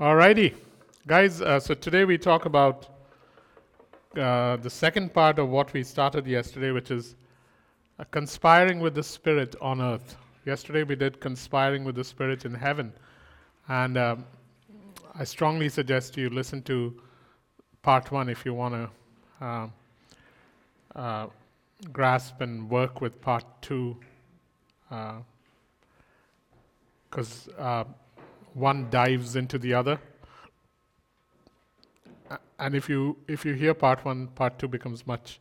Alrighty, guys. Uh, so today we talk about uh, the second part of what we started yesterday, which is uh, conspiring with the Spirit on earth. Yesterday we did conspiring with the Spirit in heaven, and um, I strongly suggest you listen to part one if you want to um, uh, grasp and work with part two, because uh, one dives into the other. And if you if you hear part one, part two becomes much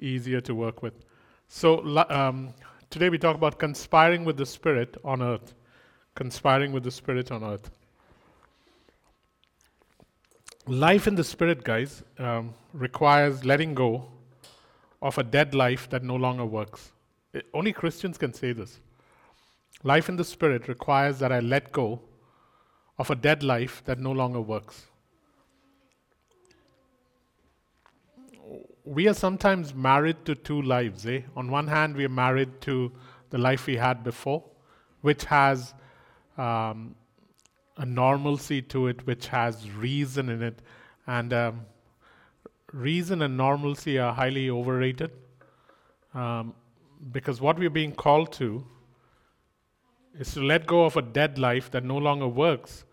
easier to work with. So um, today we talk about conspiring with the Spirit on earth. Conspiring with the Spirit on earth. Life in the Spirit, guys, um, requires letting go of a dead life that no longer works. It, only Christians can say this. Life in the Spirit requires that I let go of a dead life that no longer works. We are sometimes married to two lives. Eh? On one hand, we are married to the life we had before, which has um, a normalcy to it, which has reason in it. And um, reason and normalcy are highly overrated um, because what we're being called to is to let go of a dead life that no longer works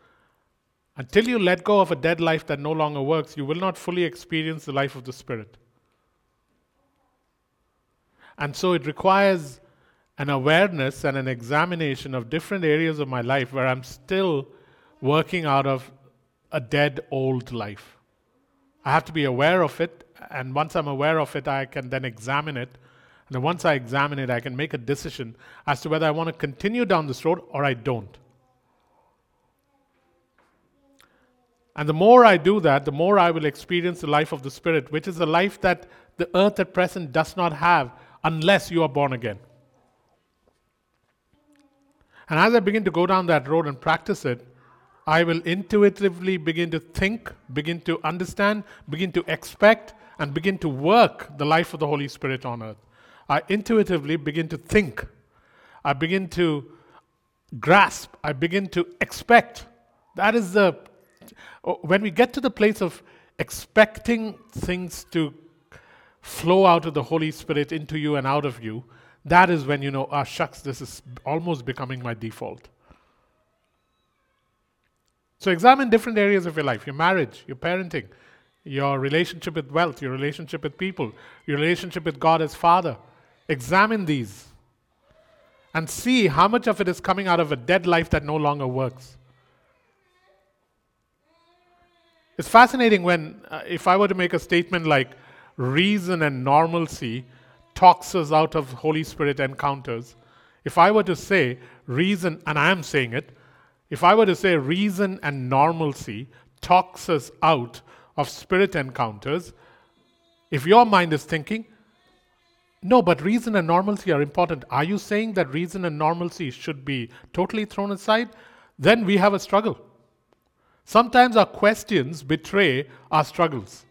until you let go of a dead life that no longer works, you will not fully experience the life of the Spirit. And so it requires an awareness and an examination of different areas of my life where I'm still working out of a dead old life. I have to be aware of it, and once I'm aware of it, I can then examine it. And once I examine it, I can make a decision as to whether I want to continue down this road or I don't. And the more I do that, the more I will experience the life of the Spirit, which is a life that the earth at present does not have unless you are born again. And as I begin to go down that road and practice it, I will intuitively begin to think, begin to understand, begin to expect, and begin to work the life of the Holy Spirit on earth. I intuitively begin to think. I begin to grasp. I begin to expect. That is the when we get to the place of expecting things to flow out of the Holy Spirit into you and out of you, that is when you know, ah, shucks, this is almost becoming my default. So examine different areas of your life your marriage, your parenting, your relationship with wealth, your relationship with people, your relationship with God as Father. Examine these and see how much of it is coming out of a dead life that no longer works. It's fascinating when, uh, if I were to make a statement like reason and normalcy talks us out of Holy Spirit encounters, if I were to say reason, and I am saying it, if I were to say reason and normalcy talks us out of spirit encounters, if your mind is thinking, no, but reason and normalcy are important. Are you saying that reason and normalcy should be totally thrown aside? Then we have a struggle. Sometimes our questions betray our struggles.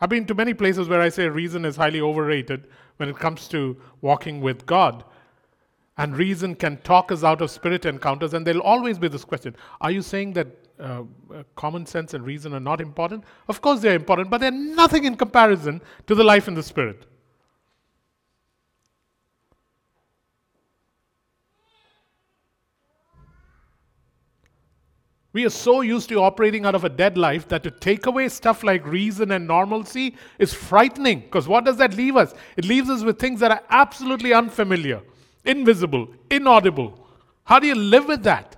I've been to many places where I say reason is highly overrated when it comes to walking with God. And reason can talk us out of spirit encounters, and there'll always be this question Are you saying that uh, uh common sense and reason are not important? Of course, they're important, but they're nothing in comparison to the life in the spirit. We are so used to operating out of a dead life that to take away stuff like reason and normalcy is frightening. Because what does that leave us? It leaves us with things that are absolutely unfamiliar, invisible, inaudible. How do you live with that?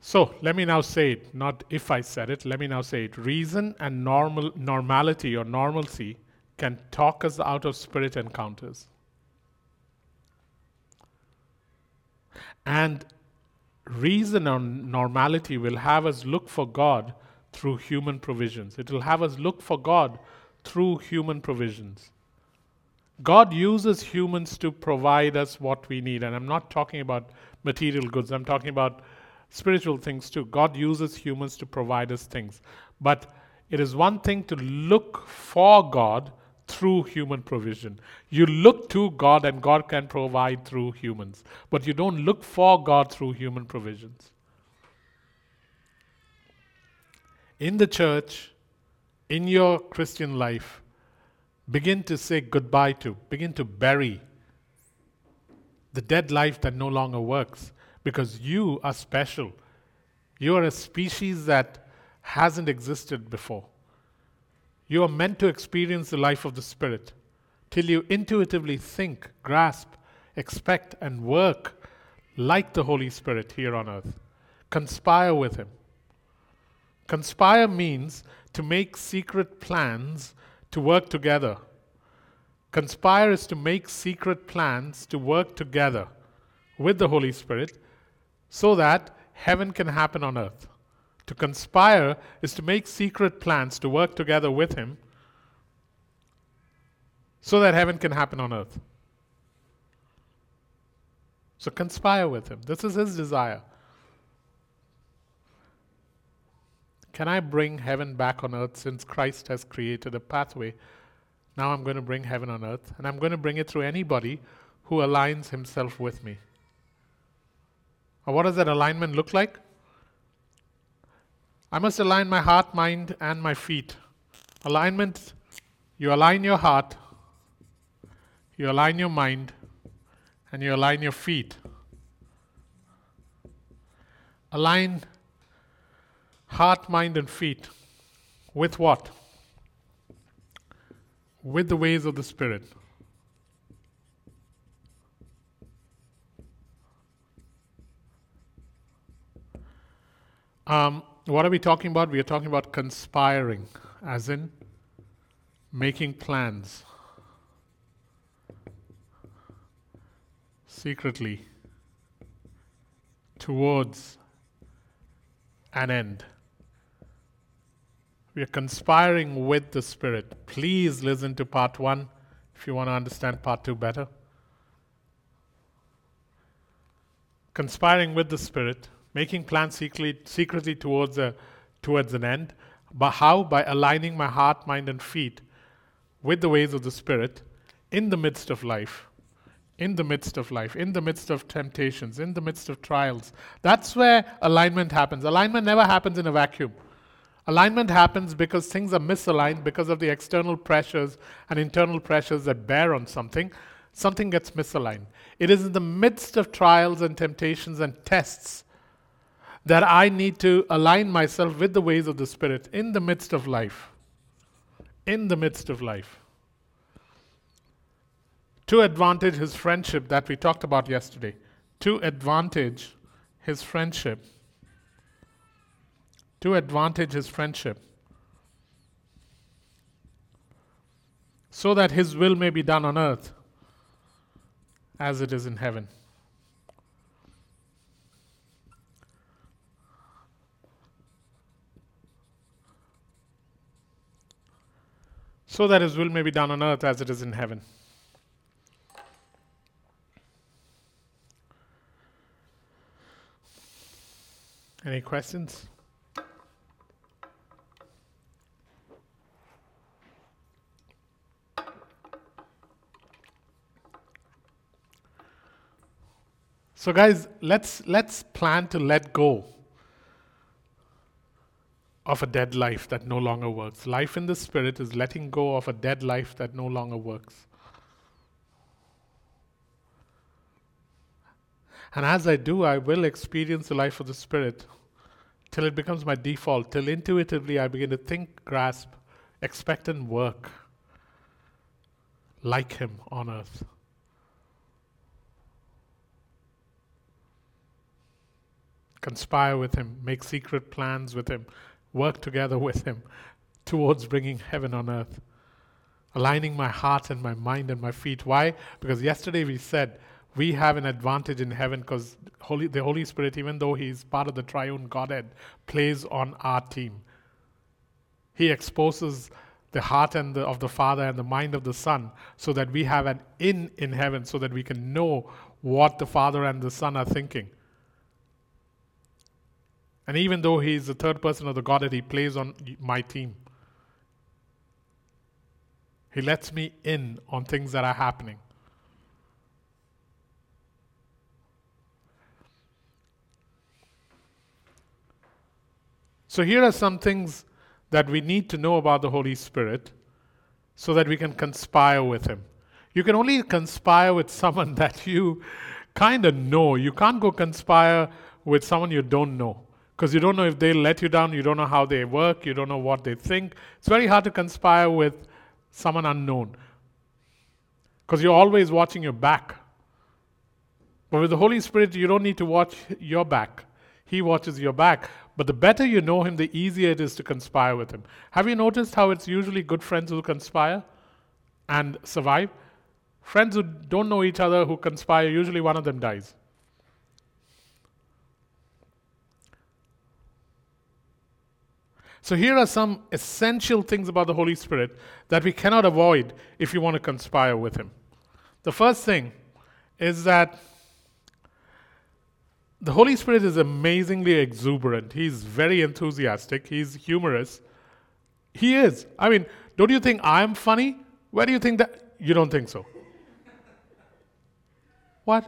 So let me now say it, not if I said it, let me now say it. Reason and normal normality or normalcy can talk us out of spirit encounters. And reason or normality will have us look for God through human provisions. It will have us look for God through human provisions. God uses humans to provide us what we need. And I'm not talking about material goods, I'm talking about spiritual things too. God uses humans to provide us things. But it is one thing to look for God through human provision. You look to God, and God can provide through humans. But you don't look for God through human provisions. In the church, in your Christian life, begin to say goodbye to, begin to bury the dead life that no longer works because you are special. You are a species that hasn't existed before. You are meant to experience the life of the Spirit till you intuitively think, grasp, expect, and work like the Holy Spirit here on earth. Conspire with Him. Conspire means to make secret plans to work together. Conspire is to make secret plans to work together with the Holy Spirit so that heaven can happen on earth. To conspire is to make secret plans to work together with Him so that heaven can happen on earth. So conspire with Him. This is His desire. Can I bring heaven back on earth since Christ has created a pathway? Now I'm going to bring heaven on earth, and I'm going to bring it through anybody who aligns himself with me. Or what does that alignment look like? I must align my heart, mind, and my feet. Alignment, you align your heart, you align your mind, and you align your feet. Align heart, mind, and feet with what? With the ways of the Spirit. Um, what are we talking about? We are talking about conspiring, as in making plans secretly towards an end. We are conspiring with the Spirit. Please listen to part one if you want to understand part two better. Conspiring with the Spirit making plans secretly, secretly towards, a, towards an end. But how? By aligning my heart, mind, and feet with the ways of the Spirit in the midst of life. In the midst of life, in the midst of temptations, in the midst of trials. That's where alignment happens. Alignment never happens in a vacuum. Alignment happens because things are misaligned because of the external pressures and internal pressures that bear on something. Something gets misaligned. It is in the midst of trials and temptations and tests that I need to align myself with the ways of the Spirit in the midst of life. In the midst of life. To advantage his friendship that we talked about yesterday. To advantage his friendship. To advantage his friendship. So that his will may be done on earth as it is in heaven. So that his will may be done on earth as it is in heaven. Any questions? So guys, let's let's plan to let go of a dead life that no longer works. Life in the Spirit is letting go of a dead life that no longer works. And as I do, I will experience the life of the Spirit till it becomes my default, till intuitively I begin to think, grasp, expect, and work like Him on earth. Conspire with Him, make secret plans with Him, work together with Him towards bringing heaven on earth. Aligning my heart and my mind and my feet. Why? Because yesterday we said we have an advantage in heaven because the Holy Spirit, even though He's part of the triune Godhead, plays on our team. He exposes the heart and the, of the Father and the mind of the Son so that we have an in in heaven so that we can know what the Father and the Son are thinking. And even though he's the third person of the Godhead, he plays on my team. He lets me in on things that are happening. So, here are some things that we need to know about the Holy Spirit so that we can conspire with Him. You can only conspire with someone that you kind of know. You can't go conspire with someone you don't know because you don't know if they let you down, you don't know how they work, you don't know what they think. It's very hard to conspire with someone unknown because you're always watching your back. But with the Holy Spirit, you don't need to watch your back, He watches your back. But the better you know Him, the easier it is to conspire with Him. Have you noticed how it's usually good friends who conspire and survive? Friends who don't know each other, who conspire, usually one of them dies. So, here are some essential things about the Holy Spirit that we cannot avoid if you want to conspire with Him. The first thing is that the Holy Spirit is amazingly exuberant. He's very enthusiastic. He's humorous. He is. I mean, don't you think I'm funny? Where do you think that? You don't think so. What?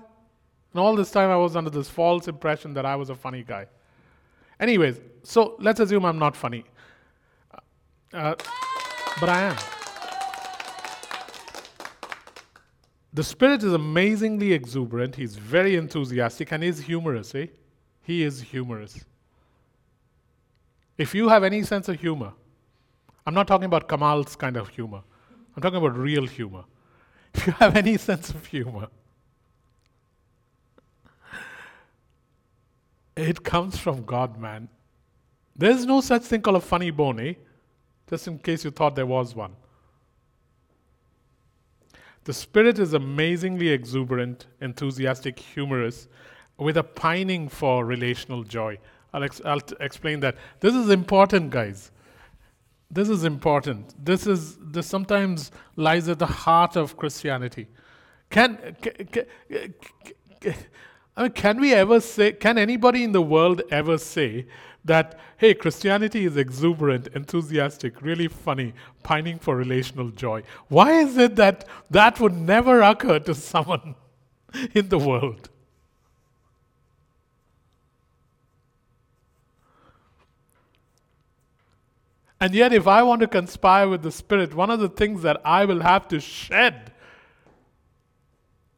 And all this time I was under this false impression that I was a funny guy. Anyways, so let's assume I'm not funny. Uh, but I am. The Spirit is amazingly exuberant. He's very enthusiastic and he's humorous, eh? He is humorous. If you have any sense of humor, I'm not talking about Kamal's kind of humor, I'm talking about real humor. If you have any sense of humor, it comes from God, man. There's no such thing called a funny bone, eh? Just in case you thought there was one. The Spirit is amazingly exuberant, enthusiastic, humorous, with a pining for relational joy. I'll, ex- I'll t- explain that. This is important, guys. This is important. This is this sometimes lies at the heart of Christianity. Can, can, can, I mean, can we ever say? Can anybody in the world ever say that, hey, Christianity is exuberant, enthusiastic, really funny, pining for relational joy. Why is it that that would never occur to someone in the world? And yet, if I want to conspire with the Spirit, one of the things that I will have to shed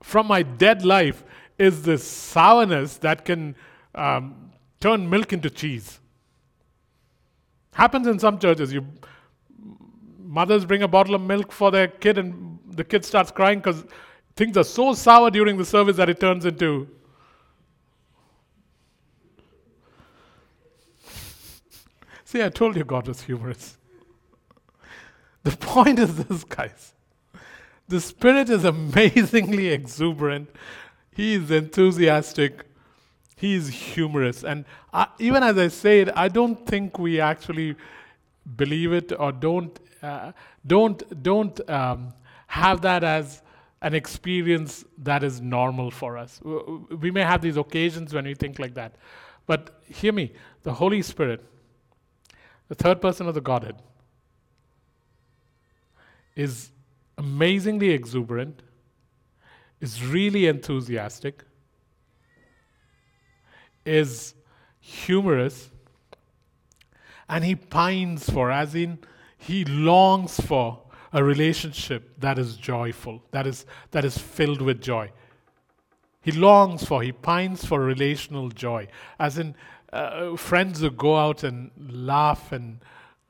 from my dead life is this sourness that can um, turn milk into cheese. Happens in some churches. You mothers bring a bottle of milk for their kid, and the kid starts crying because things are so sour during the service that it turns into. See, I told you God was humorous. The point is this, guys. The Spirit is amazingly exuberant. He is enthusiastic He's humorous. And I, even as I say it, I don't think we actually believe it or don't, uh, don't, don't um, have that as an experience that is normal for us. We may have these occasions when we think like that. But hear me the Holy Spirit, the third person of the Godhead, is amazingly exuberant, is really enthusiastic is humorous and he pines for, as in, he longs for a relationship that is joyful, that is, that is filled with joy. He longs for, he pines for relational joy, as in uh, friends who go out and laugh and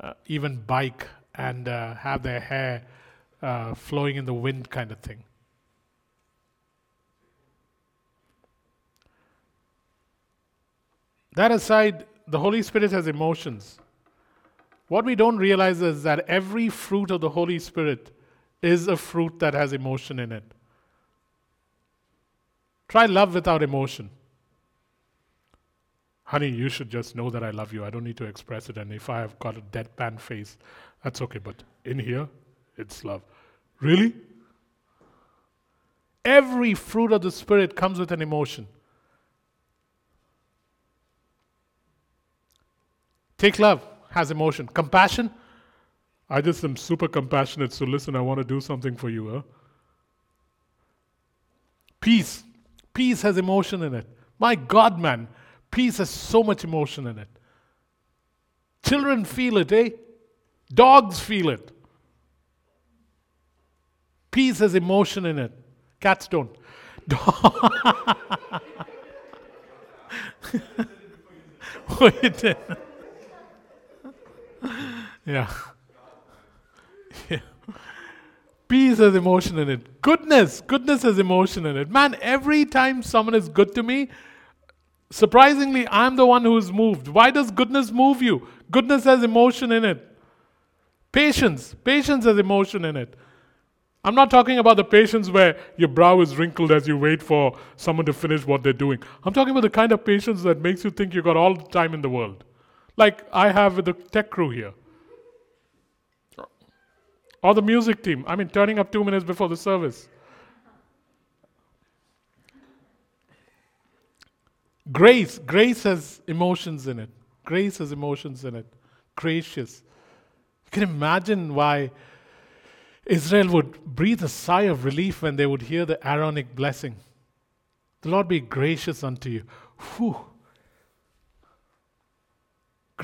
uh, even bike and uh, have their hair uh, flowing in the wind, kind of thing. That aside, the Holy Spirit has emotions. What we don't realize is that every fruit of the Holy Spirit is a fruit that has emotion in it. Try love without emotion. Honey, you should just know that I love you. I don't need to express it. And if I have got a deadpan face, that's okay. But in here, it's love. Really? Every fruit of the Spirit comes with an emotion. Take love, has emotion. Compassion, I just am super compassionate, so listen, I want to do something for you. Huh? Peace. Peace has emotion in it. My God, man, peace has so much emotion in it. Children feel it, eh? Dogs feel it. Peace has emotion in it. Cats don't. oh, did. Yeah. yeah. Peace has emotion in it. Goodness, goodness has emotion in it. Man, every time someone is good to me, surprisingly, I'm the one who's moved. Why does goodness move you? Goodness has emotion in it. Patience, patience has emotion in it. I'm not talking about the patience where your brow is wrinkled as you wait for someone to finish what they're doing. I'm talking about the kind of patience that makes you think you've got all the time in the world. Like I have with the tech crew here. Or the music team. I mean, turning up two minutes before the service. Grace. Grace has emotions in it. Grace has emotions in it. Gracious. You can imagine why Israel would breathe a sigh of relief when they would hear the Aaronic blessing. The Lord be gracious unto you. Whew.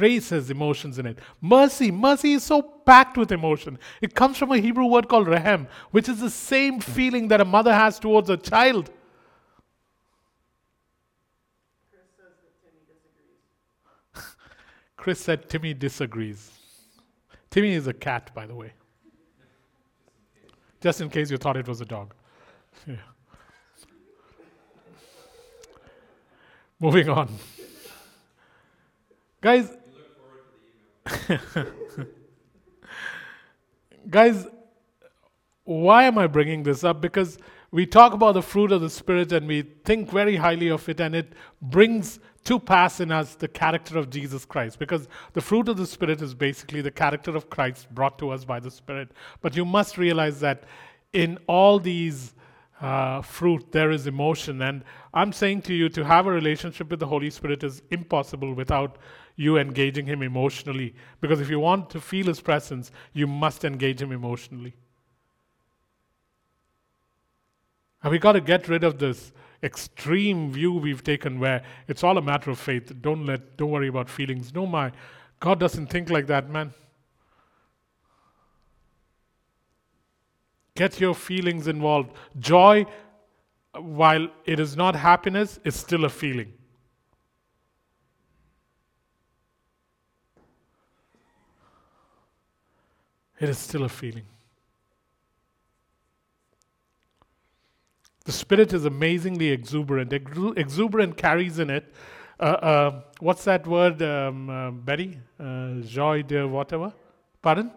Grace has emotions in it. Mercy, mercy is so packed with emotion. It comes from a Hebrew word called rehem, which is the same feeling that a mother has towards a child. Chris said Timmy disagrees. Timmy is a cat, by the way. Just in case you thought it was a dog. Moving on. Guys, guys, why am I bringing this up? Because we talk about the fruit of the Spirit and we think very highly of it, and it brings to pass in us the character of Jesus Christ. Because the fruit of the Spirit is basically the character of Christ brought to us by the Spirit. But you must realize that in all these uh, fruit, there is emotion. And I'm saying to you, to have a relationship with the Holy Spirit is impossible without you engaging Him emotionally. Because if you want to feel His presence, you must engage Him emotionally. And we got to get rid of this extreme view we've taken where it's all a matter of faith. Don't let, don't worry about feelings. No, my God doesn't think like that, man. Get your feelings involved. Joy, while it is not happiness, is still a feeling. It is still a feeling. The Spirit is amazingly exuberant. Exuberant carries in it, uh, uh, what's that word, um, uh, Betty? Uh, joy de whatever? Pardon?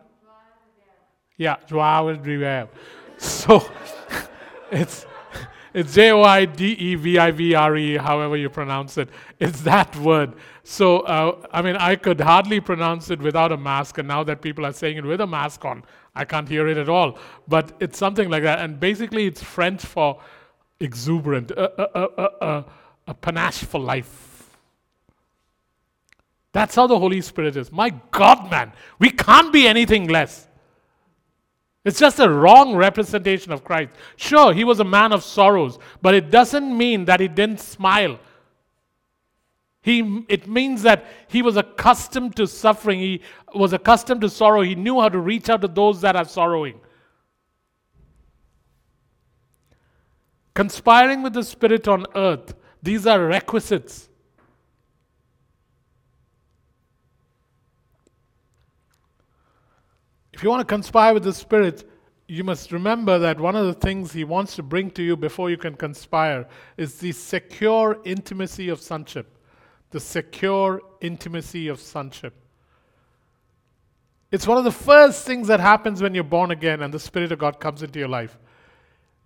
Yeah, joie de So it's it's J O I D E V I V R E, however you pronounce it. It's that word. So, uh, I mean, I could hardly pronounce it without a mask, and now that people are saying it with a mask on, I can't hear it at all. But it's something like that. And basically, it's French for exuberant, a, a, a, a panache for life. That's how the Holy Spirit is. My God, man, we can't be anything less. It's just a wrong representation of Christ. Sure, he was a man of sorrows, but it doesn't mean that he didn't smile. He, it means that he was accustomed to suffering. He was accustomed to sorrow. He knew how to reach out to those that are sorrowing. Conspiring with the Spirit on earth, these are requisites. If you want to conspire with the Spirit, you must remember that one of the things He wants to bring to you before you can conspire is the secure intimacy of sonship. The secure intimacy of sonship. It's one of the first things that happens when you're born again and the Spirit of God comes into your life.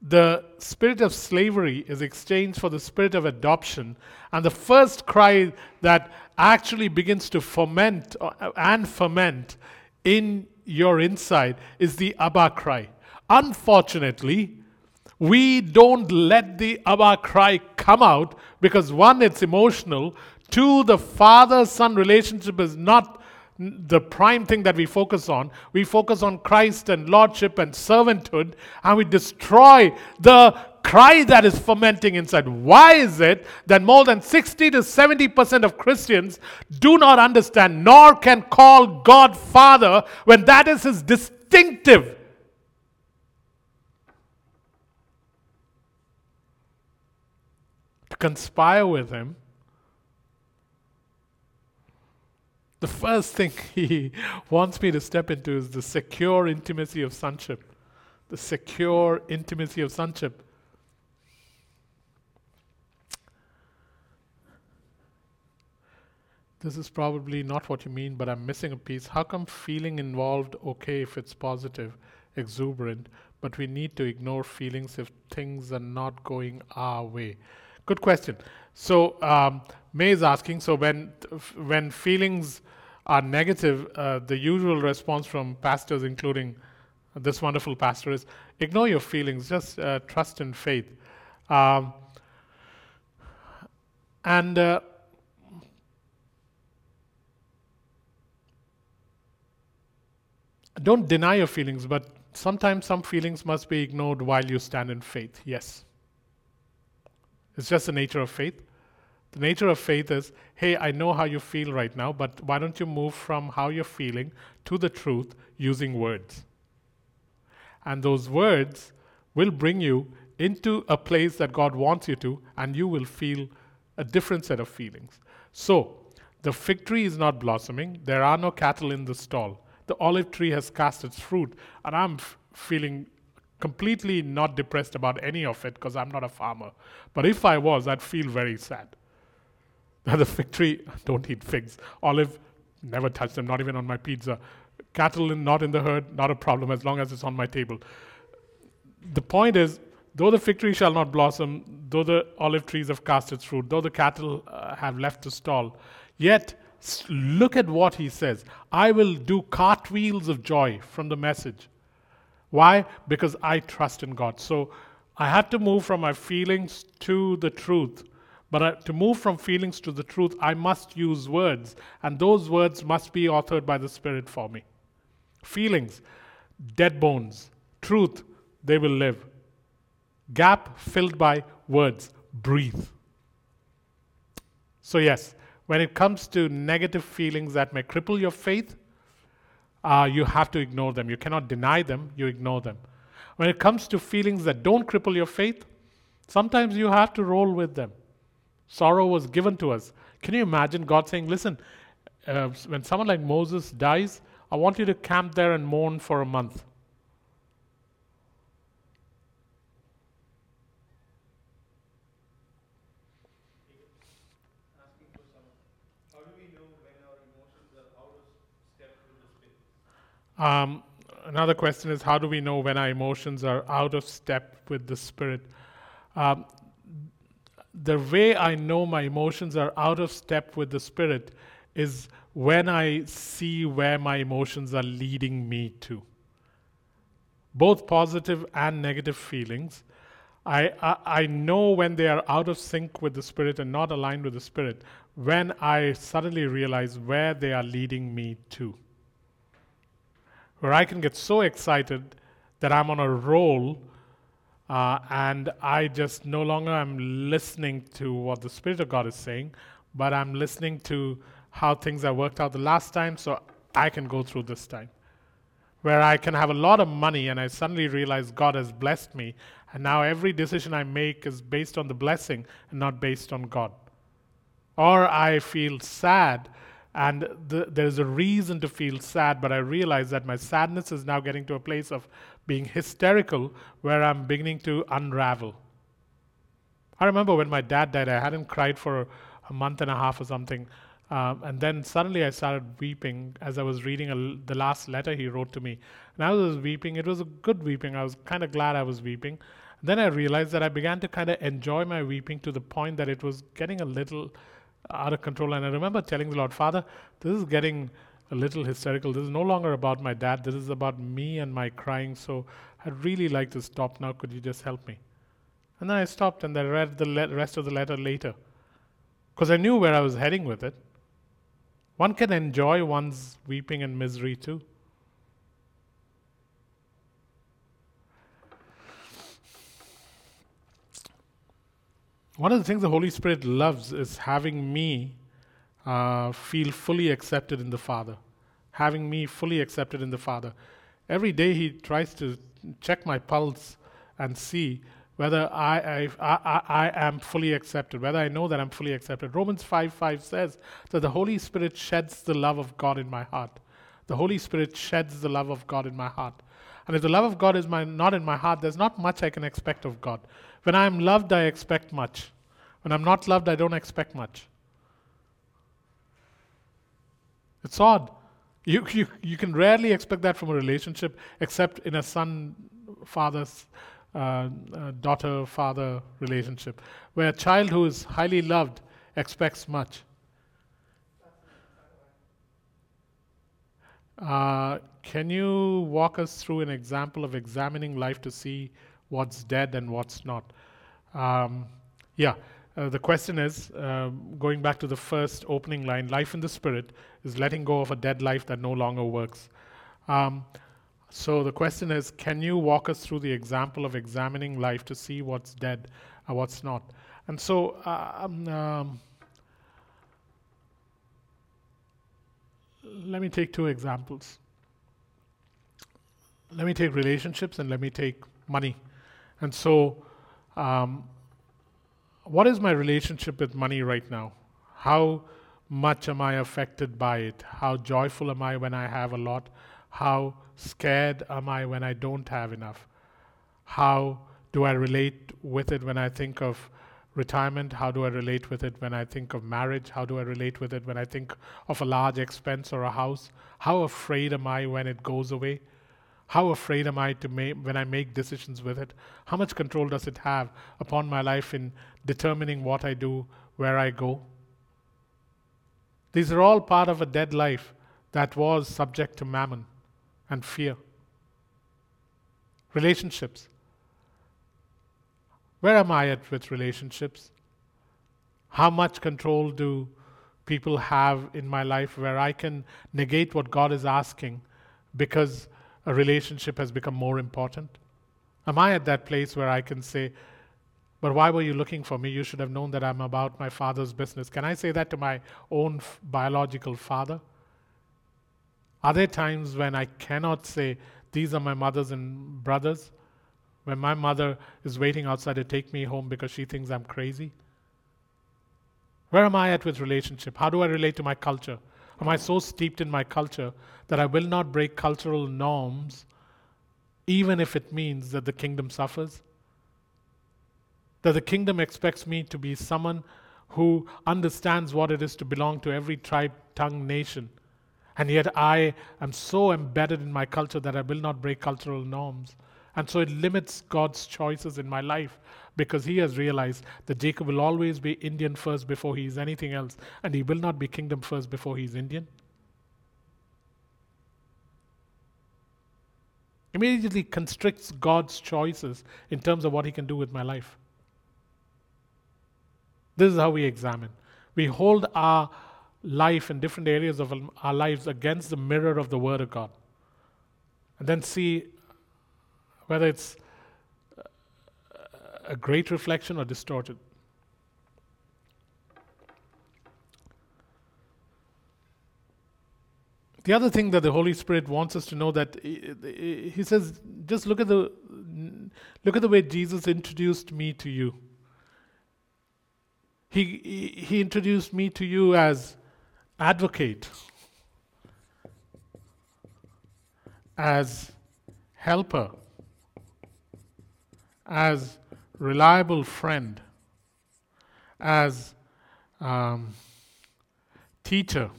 The spirit of slavery is exchanged for the spirit of adoption, and the first cry that actually begins to foment uh, and ferment in your inside is the Abba cry. Unfortunately, we don't let the Abba cry come out because one, it's emotional. Two, the father son relationship is not the prime thing that we focus on. We focus on Christ and lordship and servanthood, and we destroy the cry that is fermenting inside. Why is it that more than 60 to 70% of Christians do not understand nor can call God Father when that is his distinctive? To conspire with him The first thing he wants me to step into is the secure intimacy of sonship. The secure intimacy of sonship. This is probably not what you mean, but I'm missing a piece. How come feeling involved okay if it's positive, exuberant, but we need to ignore feelings if things are not going our way? Good question. So um, May is asking. So when when feelings are negative, uh, the usual response from pastors, including this wonderful pastor, is ignore your feelings. Just uh, trust in faith. Um, and uh, don't deny your feelings, but sometimes some feelings must be ignored while you stand in faith. Yes. It's just the nature of faith. The nature of faith is hey, I know how you feel right now, but why don't you move from how you're feeling to the truth using words? And those words will bring you into a place that God wants you to, and you will feel a different set of feelings. So, the fig tree is not blossoming, there are no cattle in the stall. The olive tree has cast its fruit, and I'm f- feeling completely not depressed about any of it because I'm not a farmer. But if I was, I'd feel very sad. the fig tree, don't eat figs. Olive, never touch them, not even on my pizza. Cattle, not in the herd, not a problem as long as it's on my table. The point is, though the fig tree shall not blossom, though the olive trees have cast its fruit, though the cattle uh, have left the stall, yet look at what he says. I will do cartwheels of joy from the message. Why? Because I trust in God. So I had to move from my feelings to the truth. But to move from feelings to the truth, I must use words. And those words must be authored by the Spirit for me. Feelings, dead bones. Truth, they will live. Gap filled by words. Breathe. So, yes, when it comes to negative feelings that may cripple your faith, uh, you have to ignore them. You cannot deny them, you ignore them. When it comes to feelings that don't cripple your faith, sometimes you have to roll with them. Sorrow was given to us. Can you imagine God saying, Listen, uh, when someone like Moses dies, I want you to camp there and mourn for a month. Um, another question is how do we know when our emotions are out of step with the Spirit? Um, the way I know my emotions are out of step with the Spirit is when I see where my emotions are leading me to. Both positive and negative feelings. I, I, I know when they are out of sync with the Spirit and not aligned with the Spirit, when I suddenly realize where they are leading me to where I can get so excited that I'm on a roll uh, and I just no longer am listening to what the Spirit of God is saying, but I'm listening to how things have worked out the last time so I can go through this time. Where I can have a lot of money and I suddenly realize God has blessed me, and now every decision I make is based on the blessing and not based on God. Or I feel sad and the, there's a reason to feel sad, but I realize that my sadness is now getting to a place of being hysterical where I'm beginning to unravel. I remember when my dad died, I hadn't cried for a month and a half or something. Um, and then suddenly I started weeping as I was reading the last letter he wrote to me. And I was weeping. It was a good weeping. I was kind of glad I was weeping. And then I realized that I began to kind of enjoy my weeping to the point that it was getting a little out of control. And I remember telling the Lord, Father, this is getting a little hysterical. This is no longer about my dad. This is about me and my crying. So I'd really like to stop now. Could you just help me? And then I stopped and I read the le- rest of the letter later because I knew where I was heading with it. One can enjoy one's weeping and misery too. One of the things the Holy Spirit loves is having me uh, feel fully accepted in the Father. Having me fully accepted in the Father. Every day he tries to check my pulse and see whether I, I, I, I am fully accepted, whether I know that I'm fully accepted. Romans 5 5 says that the Holy Spirit sheds the love of God in my heart. The Holy Spirit sheds the love of God in my heart. And if the love of God is my, not in my heart, there's not much I can expect of God. When I am loved, I expect much. When I'm not loved, I don't expect much. It's odd. You, you, you can rarely expect that from a relationship except in a son father uh, uh, daughter father relationship, where a child who is highly loved expects much. Uh, can you walk us through an example of examining life to see what's dead and what's not? Um, yeah, uh, the question is um, going back to the first opening line life in the spirit is letting go of a dead life that no longer works. Um, so the question is can you walk us through the example of examining life to see what's dead and what's not? And so, uh, um, um let me take two examples. Let me take relationships and let me take money. And so, um, what is my relationship with money right now? How much am I affected by it? How joyful am I when I have a lot? How scared am I when I don't have enough? How do I relate with it when I think of retirement? How do I relate with it when I think of marriage? How do I relate with it when I think of a large expense or a house? How afraid am I when it goes away? How afraid am I to make when I make decisions with it? How much control does it have upon my life in determining what I do, where I go? These are all part of a dead life that was subject to mammon and fear. Relationships. Where am I at with relationships? How much control do people have in my life where I can negate what God is asking because a relationship has become more important? Am I at that place where I can say, but why were you looking for me? You should have known that I'm about my father's business. Can I say that to my own f- biological father? Are there times when I cannot say, These are my mothers and brothers? When my mother is waiting outside to take me home because she thinks I'm crazy? Where am I at with relationship? How do I relate to my culture? Am I so steeped in my culture that I will not break cultural norms even if it means that the kingdom suffers? That the kingdom expects me to be someone who understands what it is to belong to every tribe, tongue, nation. And yet I am so embedded in my culture that I will not break cultural norms. And so it limits God's choices in my life because he has realized that Jacob will always be Indian first before he is anything else, and he will not be kingdom first before he is Indian. Immediately constricts God's choices in terms of what he can do with my life. This is how we examine. We hold our life in different areas of our lives against the mirror of the Word of God. And then see whether it's a great reflection or distorted. The other thing that the Holy Spirit wants us to know that he says, just look at the look at the way Jesus introduced me to you. He, he introduced me to you as advocate, as helper, as reliable friend, as um, teacher,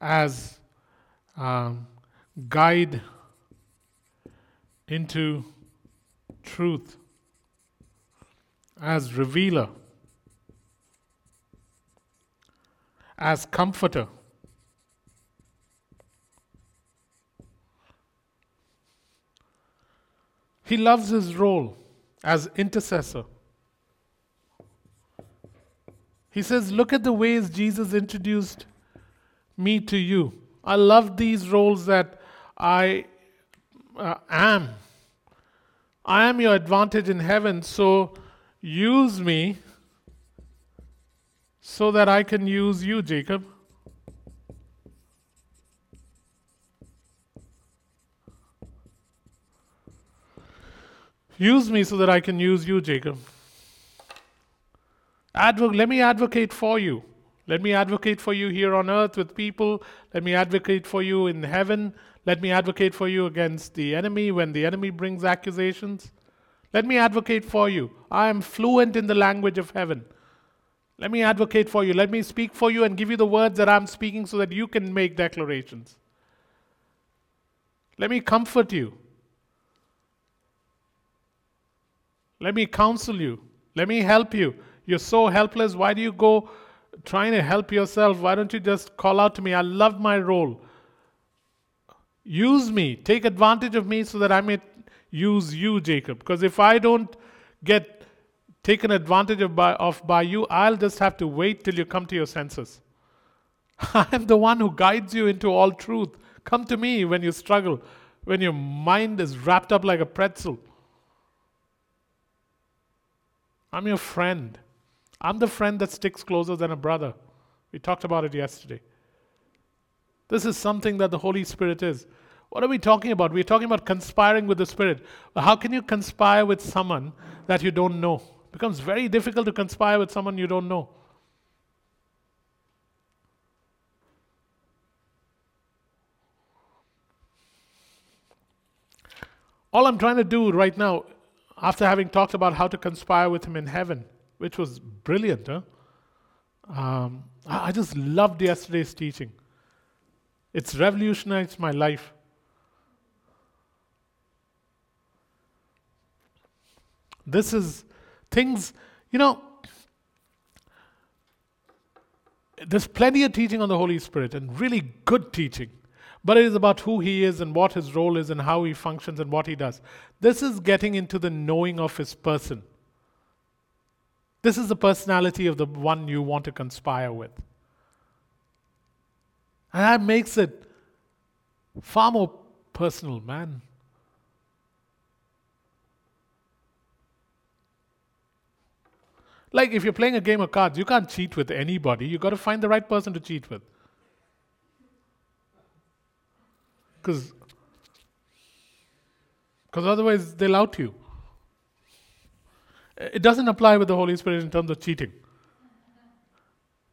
as um, guide into truth, as revealer. as comforter. He loves his role as intercessor. He says, Look at the ways Jesus introduced me to you. I love these roles that I uh, am. I am your advantage in heaven, so use me so that I can use you, Jacob. Use me so that I can use you, Jacob. Advo- let me advocate for you. Let me advocate for you here on earth with people. Let me advocate for you in heaven. Let me advocate for you against the enemy when the enemy brings accusations. Let me advocate for you. I am fluent in the language of heaven. Let me advocate for you. Let me speak for you and give you the words that I'm speaking so that you can make declarations. Let me comfort you. Let me counsel you. Let me help you. You're so helpless. Why do you go trying to help yourself? Why don't you just call out to me? I love my role. Use me. Take advantage of me so that I may use you, Jacob. Because if I don't get taken advantage of by, of by you, I'll just have to wait till you come to your senses. I am the one who guides you into all truth. Come to me when you struggle, when your mind is wrapped up like a pretzel. I'm your friend. I'm the friend that sticks closer than a brother. We talked about it yesterday. This is something that the Holy Spirit is. What are we talking about? We're talking about conspiring with the Spirit. how can you conspire with someone that you don't know? It becomes very difficult to conspire with someone you don't know. All I'm trying to do right now after having talked about how to conspire with him in heaven, which was brilliant, huh? Um, I just loved yesterday's teaching. It's revolutionized my life. This is things, you know, there's plenty of teaching on the Holy Spirit and really good teaching. But it is about who he is and what his role is and how he functions and what he does. This is getting into the knowing of his person. This is the personality of the one you want to conspire with. And that makes it far more personal, man. Like if you're playing a game of cards, you can't cheat with anybody. You've got to find the right person to cheat with. Because otherwise they'll out you. It doesn't apply with the Holy Spirit in terms of cheating.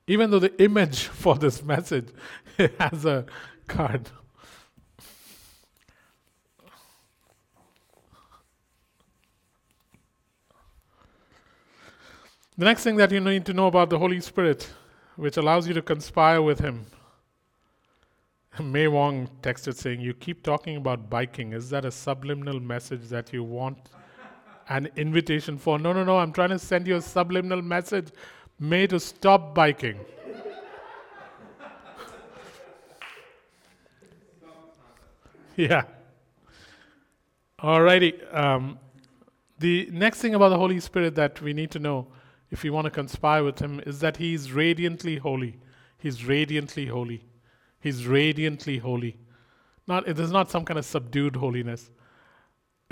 Even though the image for this message has a card. The next thing that you need to know about the Holy Spirit, which allows you to conspire with Him, May Wong texted saying, You keep talking about biking. Is that a subliminal message that you want an invitation for? No, no, no. I'm trying to send you a subliminal message. May to stop biking. yeah. Alrighty. Um, the next thing about the Holy Spirit that we need to know if we want to conspire with Him is that He is radiantly holy. He's radiantly holy. He's radiantly holy. Not, it is not some kind of subdued holiness.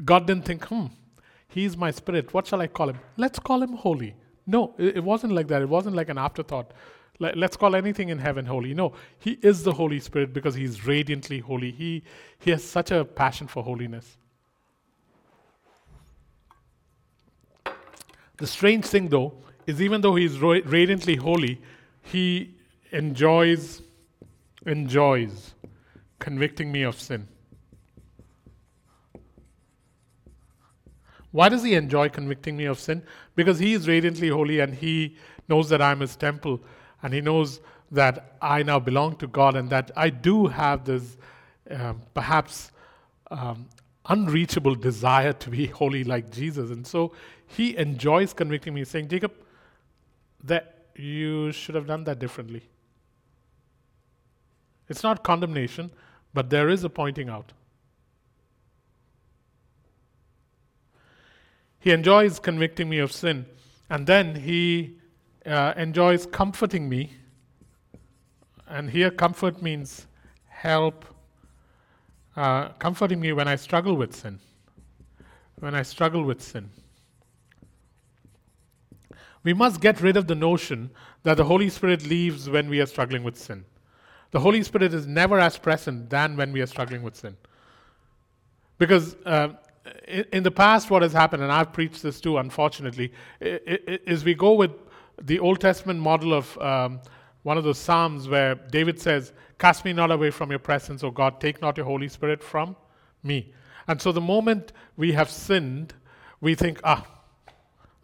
God didn't think, hmm, he's my spirit. What shall I call him? Let's call him holy. No, it, it wasn't like that. It wasn't like an afterthought. Let, let's call anything in heaven holy. No, he is the Holy Spirit because he's radiantly holy. He, he has such a passion for holiness. The strange thing, though, is even though he's radiantly holy, he enjoys enjoys convicting me of sin. Why does he enjoy convicting me of sin? Because he is radiantly holy and he knows that I'm his temple and he knows that I now belong to God and that I do have this um, perhaps um, unreachable desire to be holy like Jesus. And so he enjoys convicting me, saying, Jacob, that you should have done that differently. It's not condemnation, but there is a pointing out. He enjoys convicting me of sin, and then he uh, enjoys comforting me and here comfort means help, uh, comforting me when I struggle with sin. When I struggle with sin. We must get rid of the notion that the Holy Spirit leaves when we are struggling with sin. The Holy Spirit is never as present than when we are struggling with sin. Because uh, in, the past, what has happened, and I've preached this too, unfortunately, is we go with the Old Testament model of um, one of those Psalms where David says, Cast me not away from your presence, O God, take not your Holy Spirit from me. And so the moment we have sinned, we think, ah,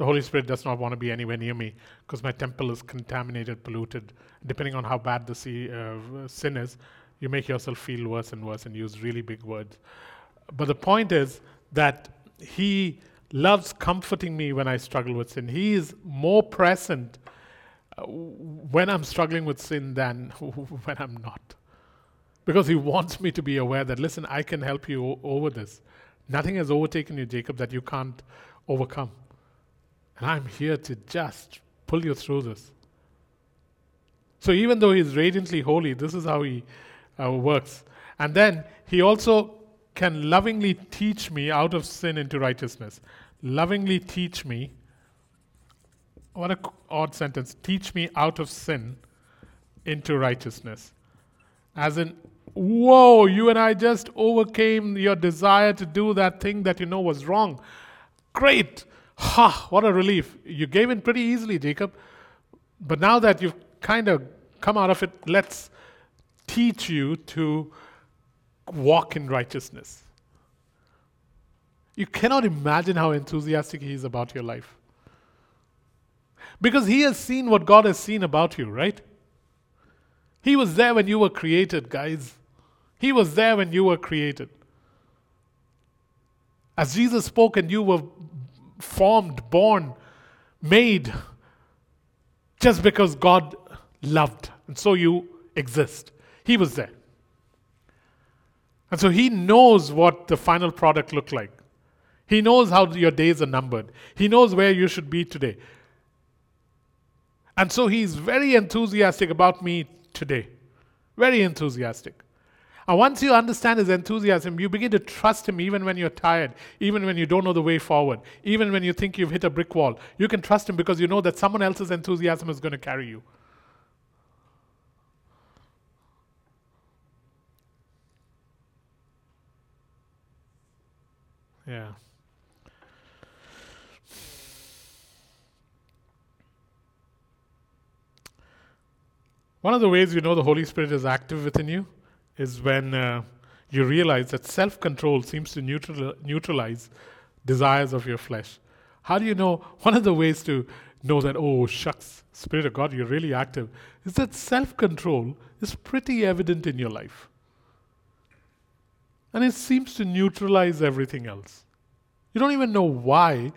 the Holy Spirit does not want to be anywhere near me because my temple is contaminated, polluted. Depending on how bad the uh, sin is, you make yourself feel worse and worse and use really big words. But the point is that He loves comforting me when I struggle with sin. He is more present uh, when I'm struggling with sin than when I'm not. Because He wants me to be aware that, listen, I can help you o- over this. Nothing has overtaken you, Jacob, that you can't overcome. And I'm here to just pull you through this. So even though He's radiantly holy, this is how He uh, works. And then He also can lovingly teach me out of sin into righteousness. Lovingly teach me. What a odd sentence. Teach me out of sin into righteousness. As in, whoa, you and I just overcame your desire to do that thing that you know was wrong. Great. Ha, what a relief. You gave in pretty easily, Jacob. But now that you've kind of come out of it, let's teach you to walk in righteousness. You cannot imagine how enthusiastic he is about your life. Because he has seen what God has seen about you, right? He was there when you were created, guys. He was there when you were created. As Jesus spoke and you were formed, born, made, just because God loved. And so you exist. He was there. And so he knows what the final product looked like. He knows how your days are numbered. He knows where you should be today. And so he's very enthusiastic about me today. Very enthusiastic. And once you understand his enthusiasm, you begin to trust him even when you're tired, even when you don't know the way forward, even when you think you've hit a brick wall. You can trust him because you know that someone else's enthusiasm is going to carry you. Yeah. One of the ways you know the Holy Spirit is active within you is when uh, you realize that self control seems to neutral- neutralize desires of your flesh. How do you know? One of the ways to know that, oh, shucks, Spirit of God, you're really active, is that self control is pretty evident in your life. And it seems to neutralize everything else. You don't even know why.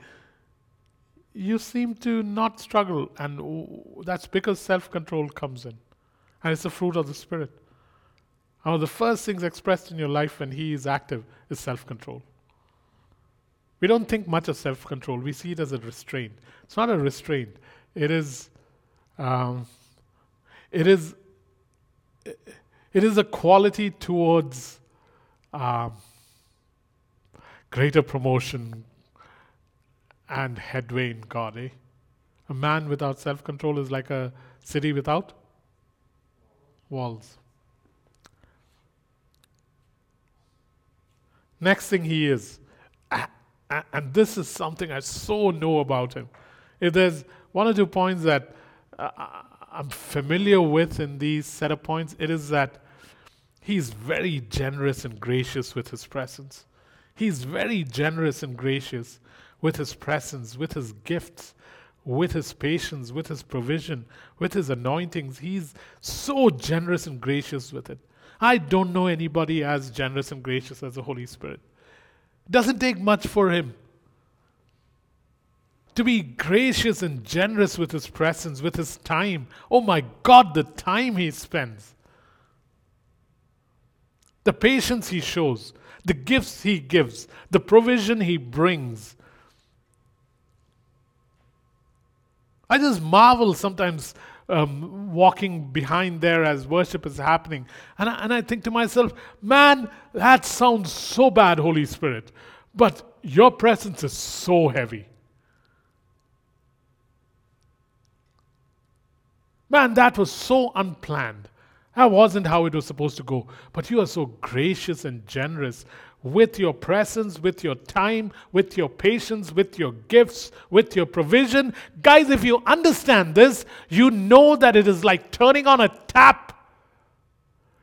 You seem to not struggle, and that's because self control comes in. And it's the fruit of the Spirit. One of the first things expressed in your life when He is active is self control. We don't think much of self control, we see it as a restraint. It's not a restraint, it is. Um, it is it is a quality towards um, greater promotion and headway in God. Eh? A man without self control is like a city without walls. Next thing he is, and this is something I so know about him. If there's one or two points that uh, I'm familiar with in these set of points, it is that He's very generous and gracious with His presence. He's very generous and gracious with His presence, with His gifts, with His patience, with His provision, with His anointings. He's so generous and gracious with it. I don't know anybody as generous and gracious as the Holy Spirit. It doesn't take much for Him to be gracious and generous with His presence, with His time. Oh my God, the time He spends the patience he shows, the gifts he gives, the provision he brings. I just marvel sometimes um, walking behind there as worship is happening. And I, and I think to myself, man, that sounds so bad, Holy Spirit. But your presence is so heavy. Man, that was so unplanned. That wasn't how it was supposed to go. But you are so gracious and generous with your presence, with your time, with your patience, with your gifts, with your provision. Guys, if you understand this, you know that it is like turning on a tap.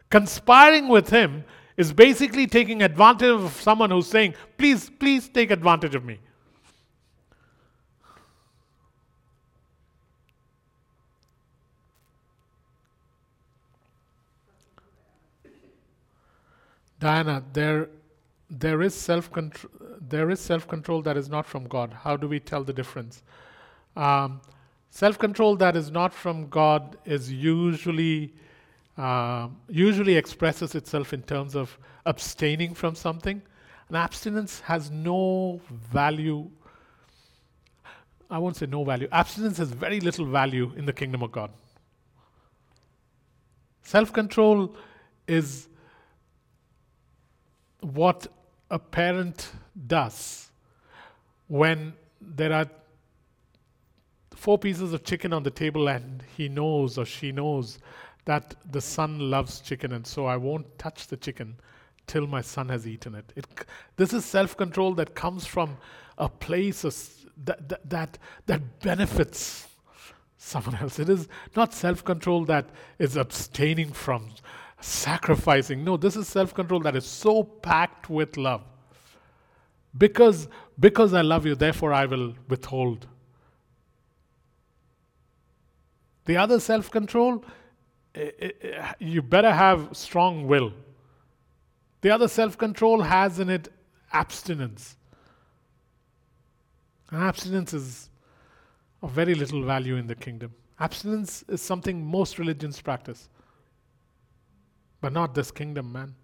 Conspiring with Him is basically taking advantage of someone who's saying, Please, please take advantage of me. Diana, there, there is self control. There is self control that is not from God. How do we tell the difference? Um, self control that is not from God is usually uh, usually expresses itself in terms of abstaining from something. And abstinence has no value. I won't say no value. Abstinence has very little value in the kingdom of God. Self control is what a parent does when there are four pieces of chicken on the table and he knows or she knows that the son loves chicken and so I won't touch the chicken till my son has eaten it. it this is self control that comes from a place of, that, that, that, that benefits someone else. It is not self control that is abstaining from sacrificing. No, this is self control that is so packed with love. Because, because I love you, therefore I will withhold. The other self control, eh, eh, eh, you better have strong will. The other self control has in it abstinence. And abstinence is of very little value in the kingdom. Abstinence is something most religions practice. But not this kingdom, man.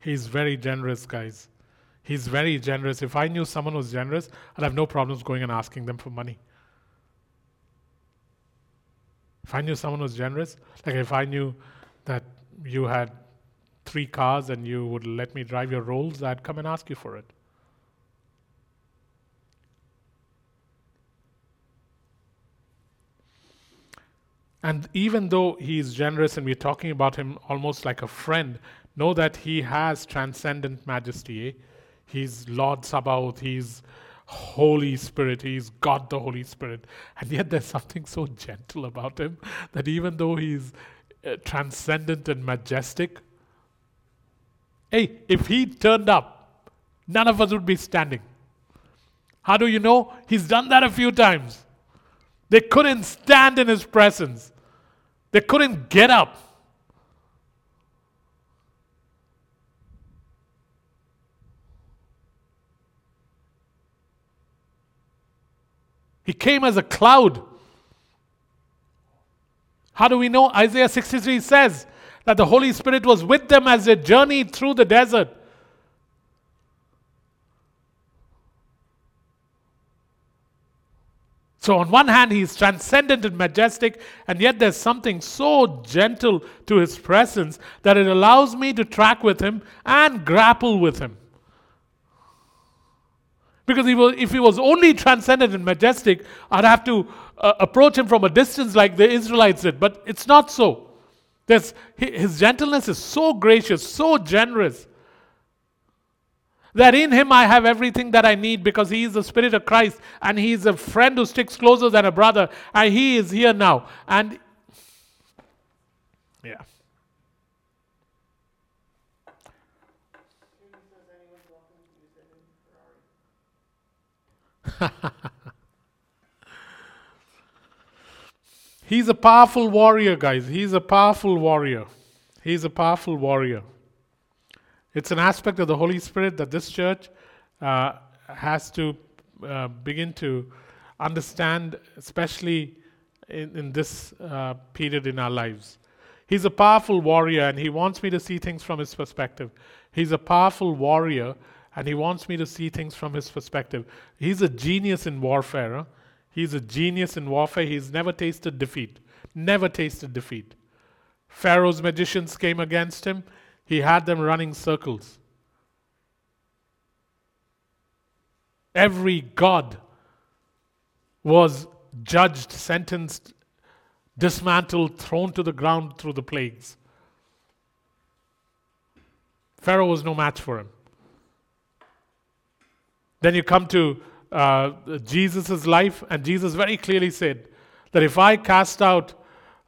He's very generous, guys. He's very generous. If I knew someone was generous, I'd have no problems going and asking them for money. If I knew someone was generous, like if I knew that you had three cars and you would let me drive your Rolls, I'd come and ask you for it. And even though he's generous and we're talking about him almost like a friend, know that he has transcendent majesty. He's Lord Sabaoth, he's Holy Spirit, he's God the Holy Spirit. And yet there's something so gentle about him that even though he's uh, transcendent and majestic, Hey, if he turned up, none of us would be standing. How do you know? He's done that a few times. They couldn't stand in his presence, they couldn't get up. He came as a cloud. How do we know? Isaiah 63 says, that the Holy Spirit was with them as they journeyed through the desert. So, on one hand, he's transcendent and majestic, and yet there's something so gentle to his presence that it allows me to track with him and grapple with him. Because if he was only transcendent and majestic, I'd have to uh, approach him from a distance like the Israelites did, but it's not so. His gentleness is so gracious, so generous, that in him I have everything that I need because he is the Spirit of Christ and he is a friend who sticks closer than a brother, and he is here now. And yeah. He's a powerful warrior, guys. He's a powerful warrior. He's a powerful warrior. It's an aspect of the Holy Spirit that this church uh, has to uh, begin to understand, especially in, in this uh, period in our lives. He's a powerful warrior and he wants me to see things from his perspective. He's a powerful warrior and he wants me to see things from his perspective. He's a genius in warfare. Huh? He's a genius in warfare. He's never tasted defeat. Never tasted defeat. Pharaoh's magicians came against him, he had them running circles. Every god was judged, sentenced, dismantled, thrown to the ground through the plagues. Pharaoh was no match for him. Then you come to uh, Jesus' life, and Jesus very clearly said that if I cast out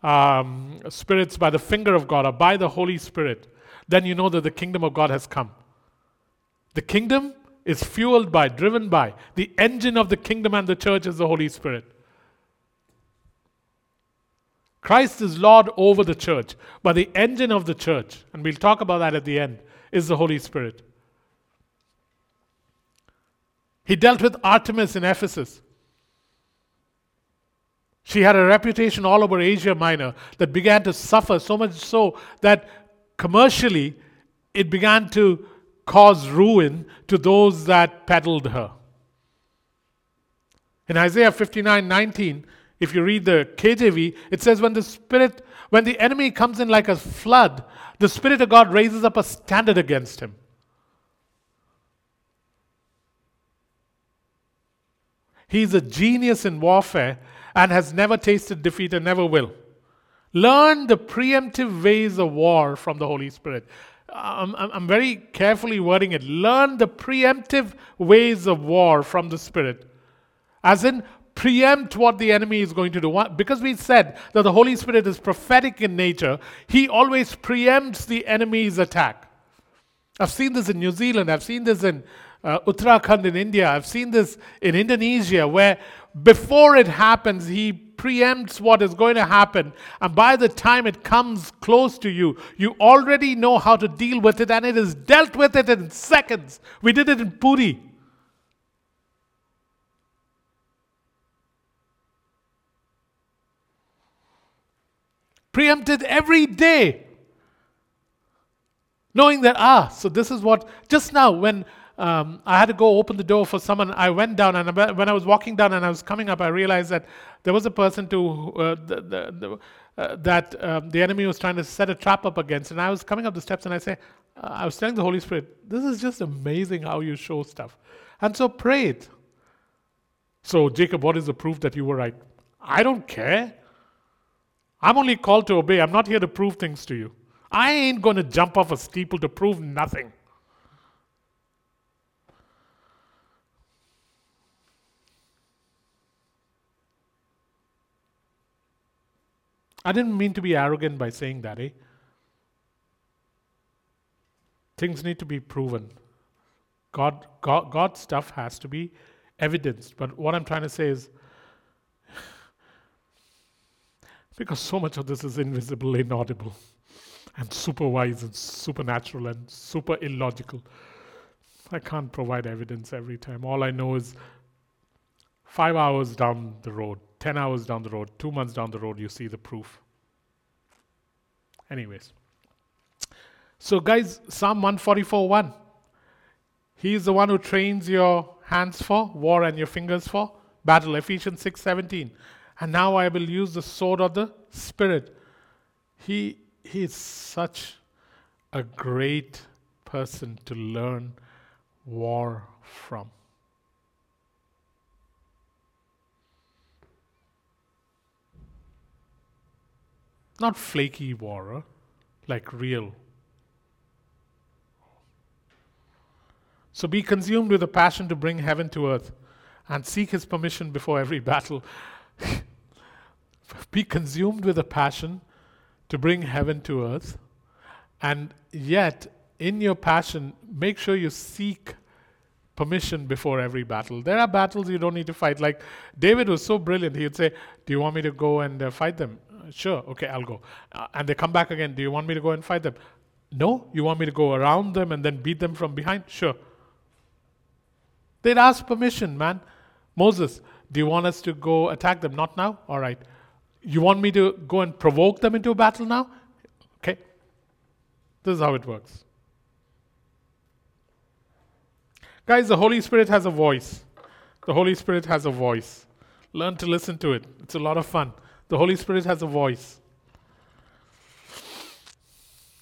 um, spirits by the finger of God or by the Holy Spirit, then you know that the kingdom of God has come. The kingdom is fueled by, driven by, the engine of the kingdom and the church is the Holy Spirit. Christ is Lord over the church, but the engine of the church, and we'll talk about that at the end, is the Holy Spirit. He dealt with Artemis in Ephesus. She had a reputation all over Asia Minor that began to suffer so much so that commercially it began to cause ruin to those that peddled her. In Isaiah 59 19, if you read the KJV, it says, When the Spirit, when the enemy comes in like a flood, the Spirit of God raises up a standard against him. He's a genius in warfare and has never tasted defeat and never will. Learn the preemptive ways of war from the Holy Spirit. I'm, I'm very carefully wording it. Learn the preemptive ways of war from the Spirit. As in, preempt what the enemy is going to do. Because we said that the Holy Spirit is prophetic in nature, he always preempts the enemy's attack. I've seen this in New Zealand, I've seen this in uh, Uttarakhand in India, I've seen this in Indonesia, where before it happens, he preempts what is going to happen. And by the time it comes close to you, you already know how to deal with it, and it is dealt with it in seconds. We did it in Puri. Preempted every day. Knowing that, ah, so this is what, just now when um, I had to go open the door for someone. I went down, and when I was walking down and I was coming up, I realized that there was a person to uh, the, the, the, uh, that um, the enemy was trying to set a trap up against. And I was coming up the steps, and I say, uh, I was telling the Holy Spirit, "This is just amazing how you show stuff." And so prayed. So Jacob, what is the proof that you were right? I don't care. I'm only called to obey. I'm not here to prove things to you. I ain't going to jump off a steeple to prove nothing. I didn't mean to be arrogant by saying that, eh? Things need to be proven. God, God, God's stuff has to be evidenced. But what I'm trying to say is because so much of this is invisible, inaudible, and super wise and supernatural and super illogical. I can't provide evidence every time. All I know is five hours down the road, 10 hours down the road, two months down the road, you see the proof. Anyways. So, guys, Psalm 144 1. He is the one who trains your hands for war and your fingers for battle. Ephesians 6 17. And now I will use the sword of the Spirit. He, he is such a great person to learn war from. Not flaky war, like real. So be consumed with a passion to bring heaven to earth and seek his permission before every battle. be consumed with a passion to bring heaven to earth, and yet, in your passion, make sure you seek permission before every battle. There are battles you don't need to fight. Like David was so brilliant, he would say, Do you want me to go and uh, fight them? Sure, okay, I'll go. Uh, and they come back again. Do you want me to go and fight them? No. You want me to go around them and then beat them from behind? Sure. They'd ask permission, man. Moses, do you want us to go attack them? Not now? All right. You want me to go and provoke them into a battle now? Okay. This is how it works. Guys, the Holy Spirit has a voice. The Holy Spirit has a voice. Learn to listen to it. It's a lot of fun. The Holy Spirit has a voice.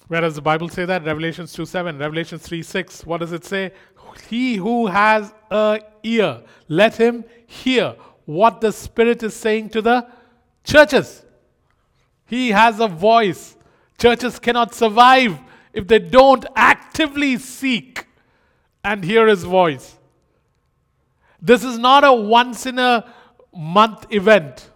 Where does the Bible say that? Revelations 2 7, Revelations 3 6. What does it say? He who has a ear, let him hear what the Spirit is saying to the churches. He has a voice. Churches cannot survive if they don't actively seek and hear his voice. This is not a once in a month event.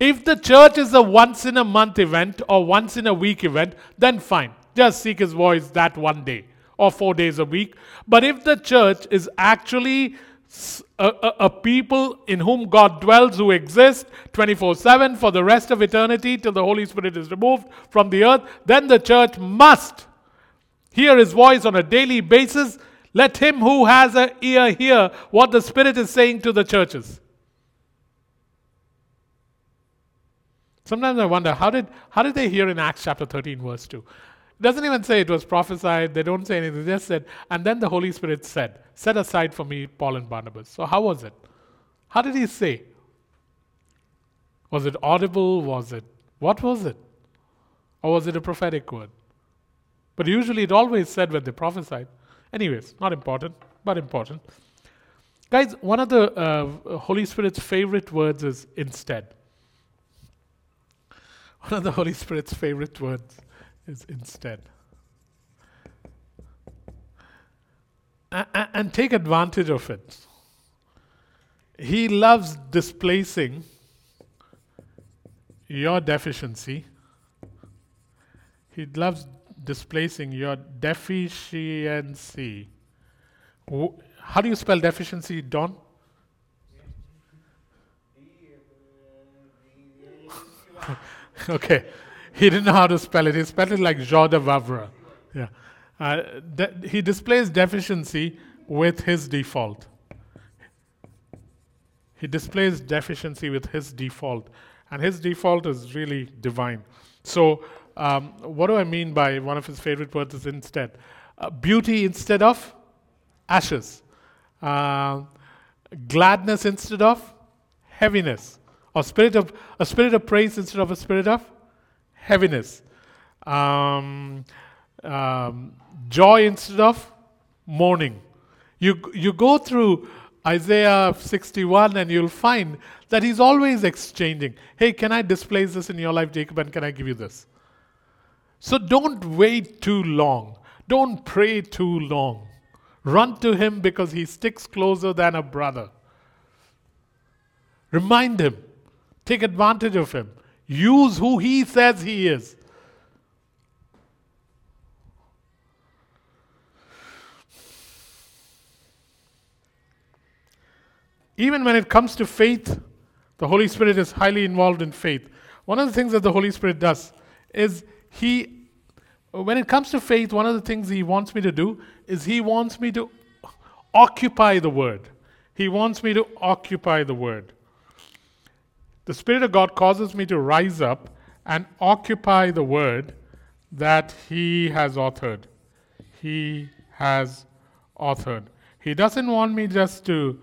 If the church is a once in a month event or once in a week event, then fine. Just seek his voice that one day or four days a week. But if the church is actually a, a, a, people in whom God dwells, who exist 24 7 for the rest of eternity till the Holy Spirit is removed from the earth, then the church must hear his voice on a daily basis. Let him who has an ear hear what the Spirit is saying to the churches. Sometimes I wonder how did, how did they hear in Acts chapter 13, verse 2? It doesn't even say it was prophesied, they don't say anything, they just said, and then the Holy Spirit said, Set aside for me Paul and Barnabas. So, how was it? How did he say? Was it audible? Was it, what was it? Or was it a prophetic word? But usually it always said when they prophesied. Anyways, not important, but important. Guys, one of the uh, Holy Spirit's favorite words is instead. One of the Holy Spirit's favorite words is instead. and take advantage of it. He loves displacing your deficiency. He loves displacing your deficiency. How do you spell deficiency, Don? okay. He didn't know how to spell it. He spelled it like Joie de. Yeah. Uh, de- he displays deficiency with his default. He displays deficiency with his default. And his default is really divine. So, um, what do I mean by one of his favorite words is instead? Uh, beauty instead of ashes. Uh, gladness instead of heaviness or spirit of a spirit of praise instead of a spirit of heaviness, um, um, joy instead of mourning. You you go through Isaiah 61 and you'll find that he's always exchanging. Hey, can I displace this in your life, Jacob, and can I give you this? So don't wait too long. Don't pray too long. Run to him because he sticks closer than a brother. Remind him Take advantage of him. Use who he says he is. Even when it comes to faith, the Holy Spirit is highly involved in faith. One of the things that the Holy Spirit does is he, when it comes to faith, one of the things he wants me to do is he wants me to occupy the word. He wants me to occupy the word. The Spirit of God causes me to rise up and occupy the word that He has authored. He has authored. He doesn't want me just to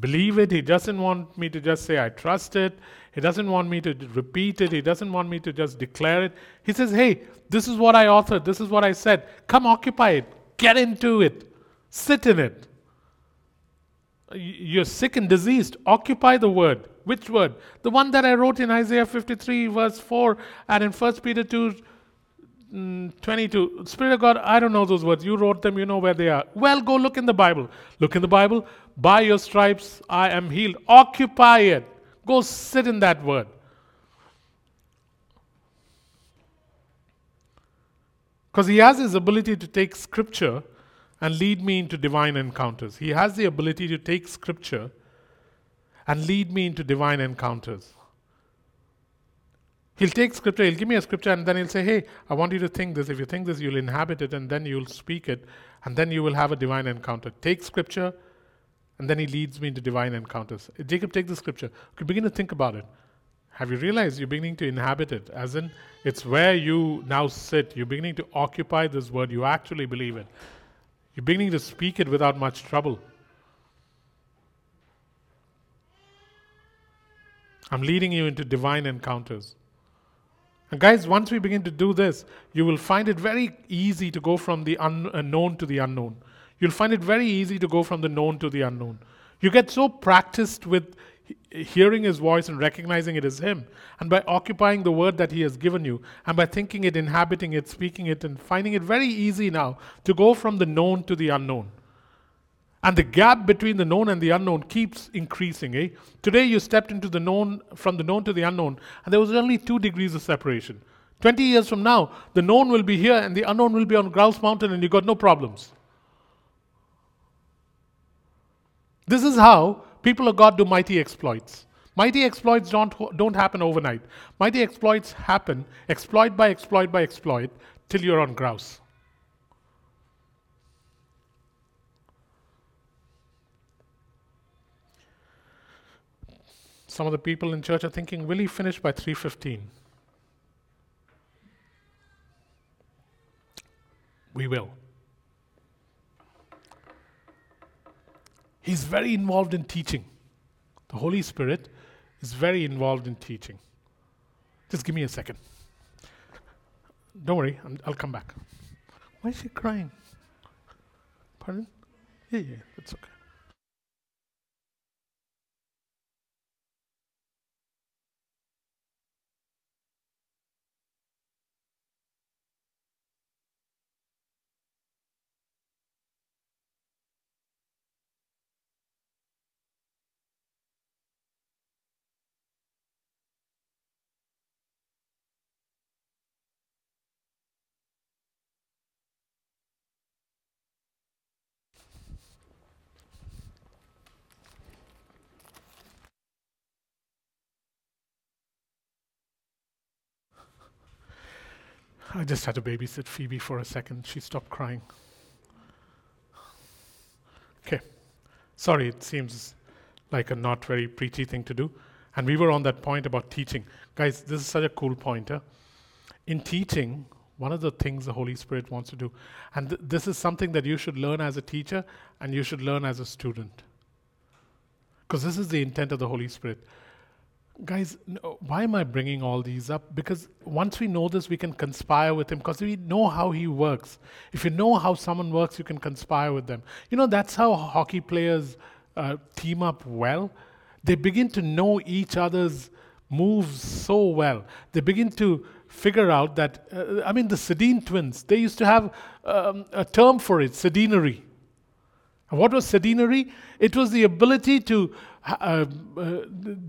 believe it. He doesn't want me to just say, I trust it. He doesn't want me to repeat it. He doesn't want me to just declare it. He says, Hey, this is what I authored. This is what I said. Come occupy it. Get into it. Sit in it. You're sick and diseased. Occupy the word. Which word? The one that I wrote in Isaiah 53, verse 4, and in 1 Peter 2, mm, 22. Spirit of God, I don't know those words. You wrote them, you know where they are. Well, go look in the Bible. Look in the Bible. By your stripes I am healed. Occupy it. Go sit in that word. Because he has his ability to take scripture and lead me into divine encounters. He has the ability to take scripture and lead me into divine encounters. He'll take scripture, he'll give me a scripture, and then he'll say, Hey, I want you to think this. If you think this, you'll inhabit it, and then you'll speak it, and then you will have a divine encounter. Take scripture, and then he leads me into divine encounters. Jacob, take the scripture. Okay, begin to think about it. have you realized you're beginning to inhabit it? As in, it's where you now sit. You're beginning to occupy this word. You actually believe it. You're beginning to speak it without much trouble. I'm leading you into divine encounters. And guys, once we begin to do this, you will find it very easy to go from the unknown uh, to the unknown. You'll find it very easy to go from the known to the unknown. You get so practiced with hearing his voice and recognizing it as him, and by occupying the word that he has given you, and by thinking it, inhabiting it, speaking it, and finding it very easy now to go from the known to the unknown. And the gap between the known and the unknown keeps increasing. Eh? Today you stepped into the known, from the known to the unknown, and there was only two degrees of separation. 20 years from now, the known will be here and the unknown will be on Grouse Mountain, and you got no problems. This is how people of God do mighty exploits. Mighty exploits don't, don't happen overnight. Mighty exploits happen exploit by exploit by exploit till you're on grouse. Some of the people in church are thinking, will he finish by 315? We will. He's very involved in teaching. The Holy Spirit is very involved in teaching. Just give me a second. Don't worry, i will come back. Why is she crying? Pardon? Yeah, yeah, it's okay. I just had to babysit Phoebe for a second. She stopped crying. Okay. Sorry, it seems like a not very preachy thing to do. And we were on that point about teaching. Guys, this is such a cool point. Huh? In teaching, one of the things the Holy Spirit wants to do, and th- this is something that you should learn as a teacher and you should learn as a student. Because this is the intent of the Holy Spirit guys, why am I bringing all these up? Because once we know this, we can conspire with him because we know how he works. If you know how someone works, you can conspire with them. You know, that's how hockey players uh, team up well. They begin to know each other's moves so well. They begin to figure out that, uh, I mean, the Sedin twins, they used to have um, a term for it, Sedinery. What was Sedinery? It was the ability to uh, uh,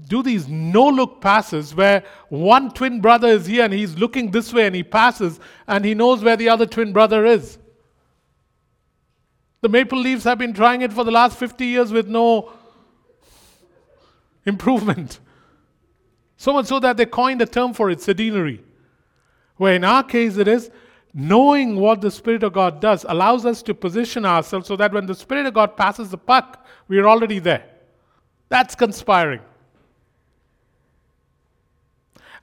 do these no look passes where one twin brother is here and he's looking this way and he passes and he knows where the other twin brother is. The Maple Leafs have been trying it for the last 50 years with no improvement. So much so that they coined a term for it, sedinery. Where in our case it is knowing what the Spirit of God does allows us to position ourselves so that when the Spirit of God passes the puck, we are already there. That's conspiring.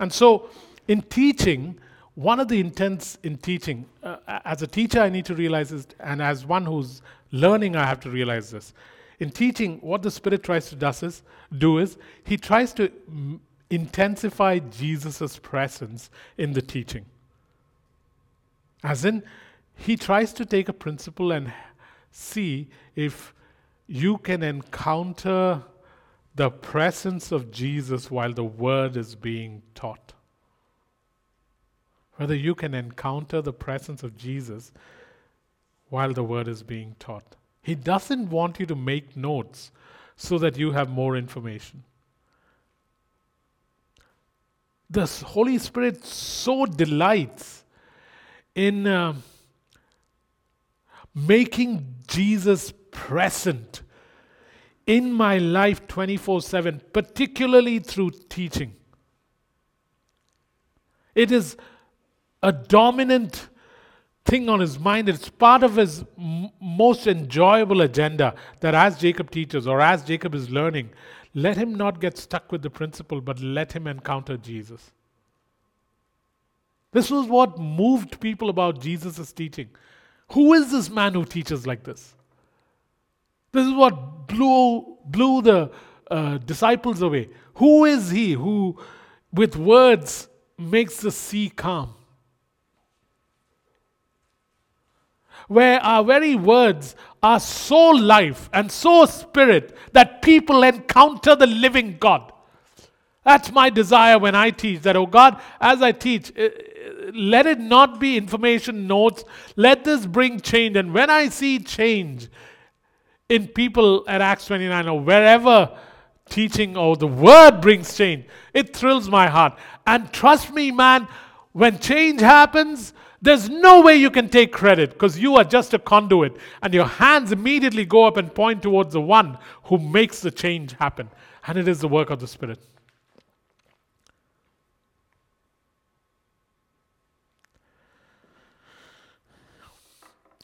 And so, in teaching, one of the intents in teaching, uh, as a teacher, I need to realize this, and as one who's learning, I have to realize this. In teaching, what the Spirit tries to does is, do is, He tries to m- intensify Jesus' presence in the teaching. As in, He tries to take a principle and see if you can encounter the presence of Jesus while the word is being taught. Whether you can encounter the presence of Jesus while the word is being taught. He doesn't want you to make notes so that you have more information. The Holy Spirit so delights in uh, making Jesus present in my life 24 7, particularly through teaching. It is a dominant thing on his mind. It's part of his m- most enjoyable agenda that as Jacob teaches or as Jacob is learning, let him not get stuck with the principle, but let him encounter Jesus. This was what moved people about Jesus' teaching. Who is this man who teaches like this? This is what blew, blew the uh, disciples away. Who is he who, with words, makes the sea calm? Where our very words are so life and so spirit that people encounter the living God. That's my desire when I teach. That, oh God, as I teach, uh, let it not be information notes. Let this bring change. And when I see change in people at Acts 29 or wherever teaching or the word brings change, it thrills my heart. And trust me, man, when change happens, there's no way you can take credit because you are just a conduit, and your hands immediately go up and point towards the one who makes the change happen. And it is the work of the Spirit.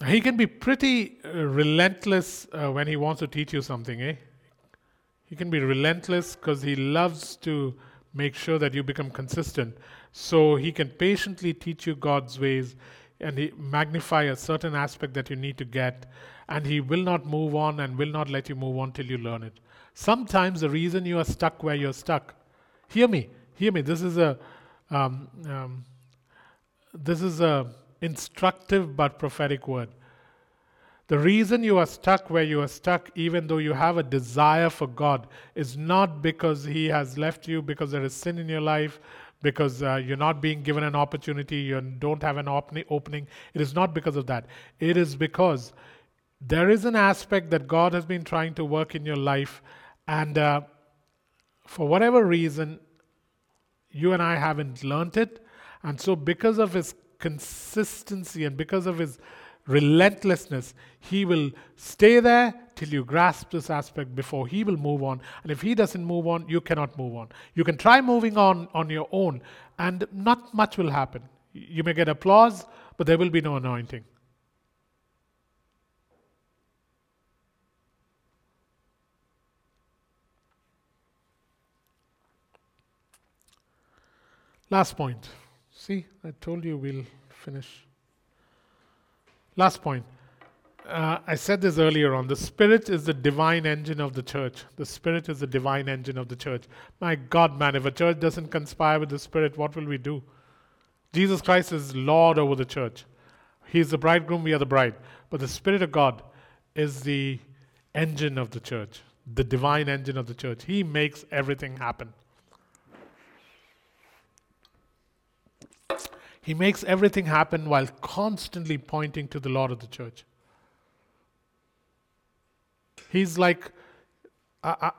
He can be pretty uh, relentless uh, when he wants to teach you something, eh? He can be relentless because he loves to make sure that you become consistent. So he can patiently teach you God's ways and he magnify a certain aspect that you need to get, and he will not move on and will not let you move on till you learn it. Sometimes the reason you are stuck where you're stuck, hear me, hear me. This is a um, um, this is a instructive but prophetic word. The reason you are stuck where you are stuck, even though you have a desire for God, is not because He has left you, because there is sin in your life, because uh, you're not being given an opportunity, you don't have an op- opening. It is not because of that. It is because there is an aspect that God has been trying to work in your life, and uh, for whatever reason, you and I haven't learned it. And so, because of His consistency and because of his relentlessness, he will stay there till you grasp this aspect before he will move on. And if he doesn't move on, you cannot move on. You can try moving on on your own, and not much will happen. You may get applause, but there will be no anointing. Last point. See, I told you we'll finish. Last point. Uh, I said this earlier on. The Spirit is the divine engine of the church. The Spirit is the divine engine of the church. My God, man, if a church doesn't conspire with the Spirit, what will we do? Jesus Christ is Lord over the church. He's the bridegroom, we are the bride. But the Spirit of God is the engine of the church, the divine engine of the church. He makes everything happen. He makes everything happen while constantly pointing to the Lord of the church. He's like, I,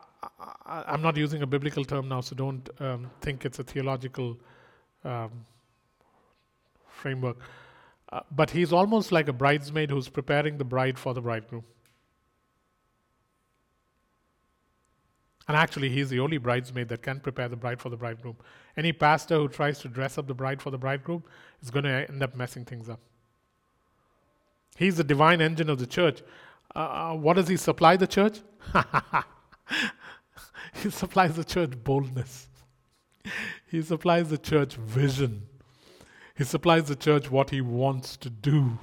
am not using a biblical term now, so don't um, think it's a theological um, framework. Uh, but he's almost like a bridesmaid who's preparing the bride for the bridegroom. And actually, he's the only bridesmaid that can prepare the bride for the bridegroom. Any pastor who tries to dress up the bride for the bridegroom is going to end up messing things up. He's the divine engine of the church. Uh, uh what does he supply the church? he supplies the church boldness. He supplies the church vision. He supplies the church what he wants to do.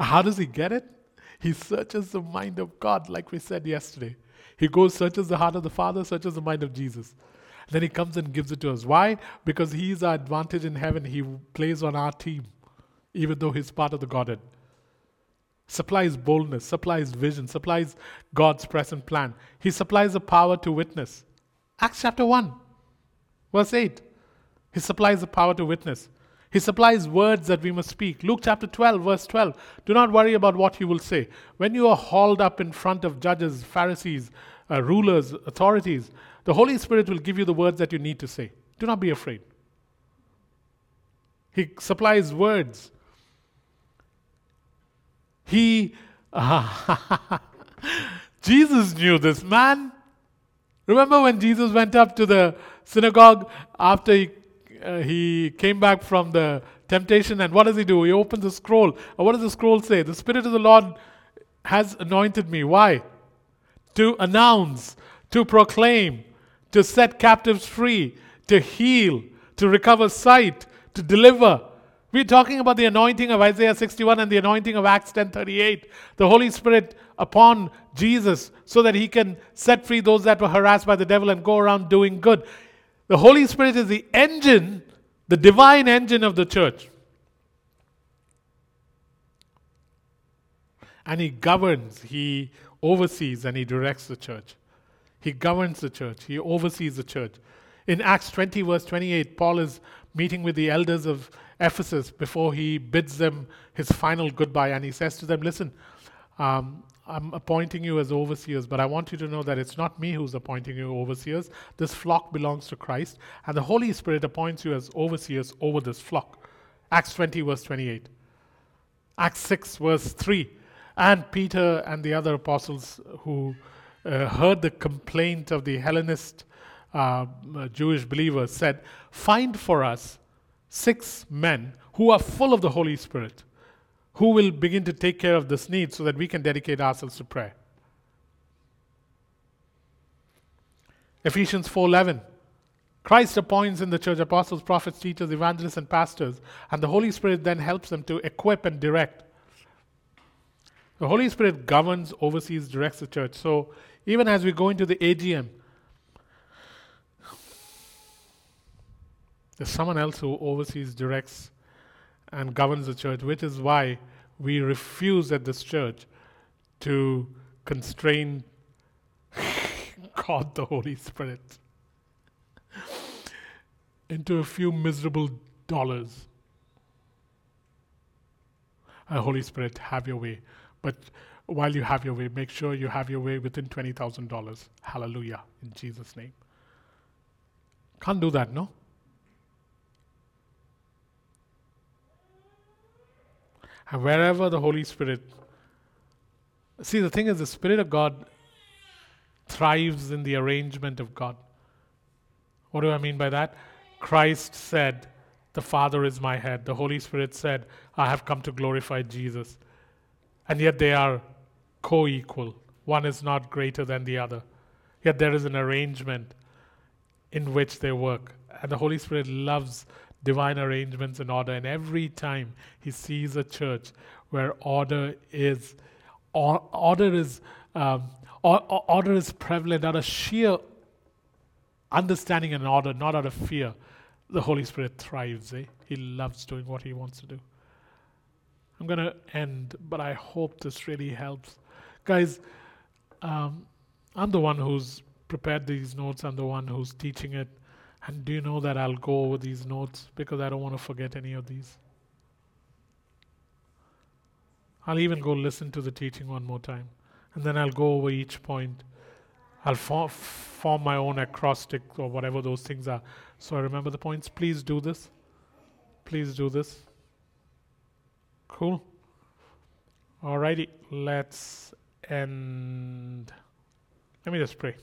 How does he get it? He searches the mind of God, like we said yesterday. He goes, searches the heart of the Father, searches the mind of Jesus. Then he comes and gives it to us. Why? Because he's our advantage in heaven. He plays on our team, even though he's part of the Godhead. Supplies boldness, supplies vision, supplies God's present plan. He supplies the power to witness. Acts chapter 1, verse 8. He supplies the power to witness. He supplies words that we must speak. Luke chapter 12, verse 12. Do not worry about what you will say. When you are hauled up in front of judges, Pharisees, uh, rulers, authorities, the Holy Spirit will give you the words that you need to say. Do not be afraid. He supplies words. He, uh, Jesus knew this, man. Remember when Jesus went up to the synagogue after he uh, he came back from the temptation, and what does he do? He opens the scroll. what does the scroll say? The Spirit of the Lord has anointed me. Why? to announce, to proclaim, to set captives free, to heal, to recover sight, to deliver. We're talking about the anointing of Isaiah 61 and the anointing of Acts 10:38. The Holy Spirit upon Jesus so that he can set free those that were harassed by the devil and go around doing good. The Holy Spirit is the engine, the divine engine of the church. And he governs, he oversees, and he directs the church. He governs the church, he oversees the church. In Acts 20, verse 28, Paul is meeting with the elders of Ephesus before he bids them his final goodbye, and he says to them, Listen, um, I'm appointing you as overseers, but I want you to know that it's not me who's appointing you overseers. This flock belongs to Christ, and the Holy Spirit appoints you as overseers over this flock. Acts 20, verse 28. Acts 6, verse 3. And Peter and the other apostles who uh, heard the complaint of the Hellenist uh, Jewish believers said, Find for us six men who are full of the Holy Spirit, who will begin to take care of this need so that we can dedicate ourselves to prayer. Ephesians 4:11 Christ appoints in the church apostles, prophets, teachers, evangelists and pastors, and the Holy Spirit then helps them to equip and direct. The Holy Spirit governs, oversees, directs the church. So even as we go into the AGM, there's someone else who oversees, directs, and governs the church, which is why we refuse at this church to constrain God the Holy Spirit into a few miserable dollars. And Holy Spirit, have your way. But while you have your way, make sure you have your way within $20,000. Hallelujah, in Jesus' name. Can't do that, no? And wherever the Holy Spirit, see, the thing is, the Spirit of God thrives in the arrangement of God. What do I mean by that? Christ said, The Father is my head. The Holy Spirit said, I have come to glorify Jesus. And yet they are co equal. One is not greater than the other. Yet there is an arrangement in which they work. And the Holy Spirit loves divine arrangements and order. And every time he sees a church where order is, or, order is, um, or, order is prevalent out of sheer understanding and order, not out of fear, the Holy Spirit thrives. Eh? He loves doing what he wants to do. I'm going to end, but I hope this really helps. Guys, um, I'm the one who's prepared these notes, I'm the one who's teaching it. And do you know that I'll go over these notes because I don't want to forget any of these? I'll even go listen to the teaching one more time. And then I'll go over each point. I'll form, form my own acrostic or whatever those things are. So I remember the points. Please do this. Please do this. Cool. Alrighty, let's end. Let me just pray.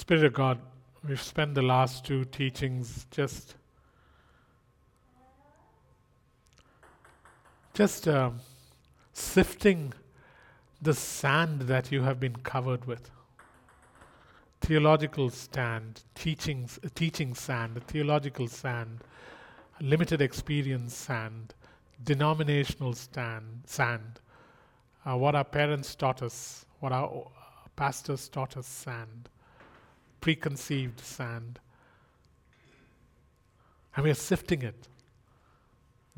Spirit of God, we've spent the last two teachings just just uh, sifting the sand that you have been covered with. Theological sand, teachings, uh, teaching sand, theological sand, limited experience sand, denominational stand, sand, uh, what our parents taught us, what our uh, pastors taught us, sand, preconceived sand. And we are sifting it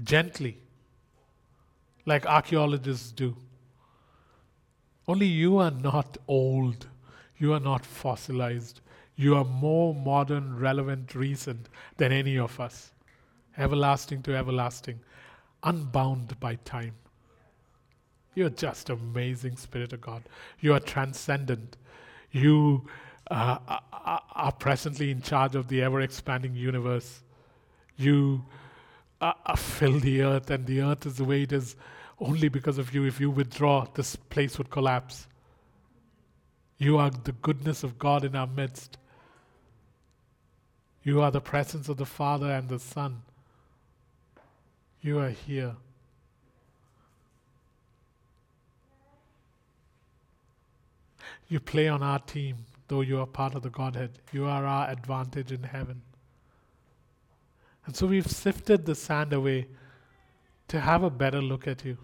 gently, like archaeologists do. Only you are not old. You are not fossilized. You are more modern, relevant, recent than any of us. Everlasting to everlasting, unbound by time. You're just amazing, Spirit of God. You are transcendent. You uh, are presently in charge of the ever expanding universe. You uh, fill the earth, and the earth is the way it is only because of you. If you withdraw, this place would collapse. You are the goodness of God in our midst. You are the presence of the Father and the Son. You are here. You play on our team, though you are part of the Godhead. You are our advantage in heaven. And so we've sifted the sand away to have a better look at you.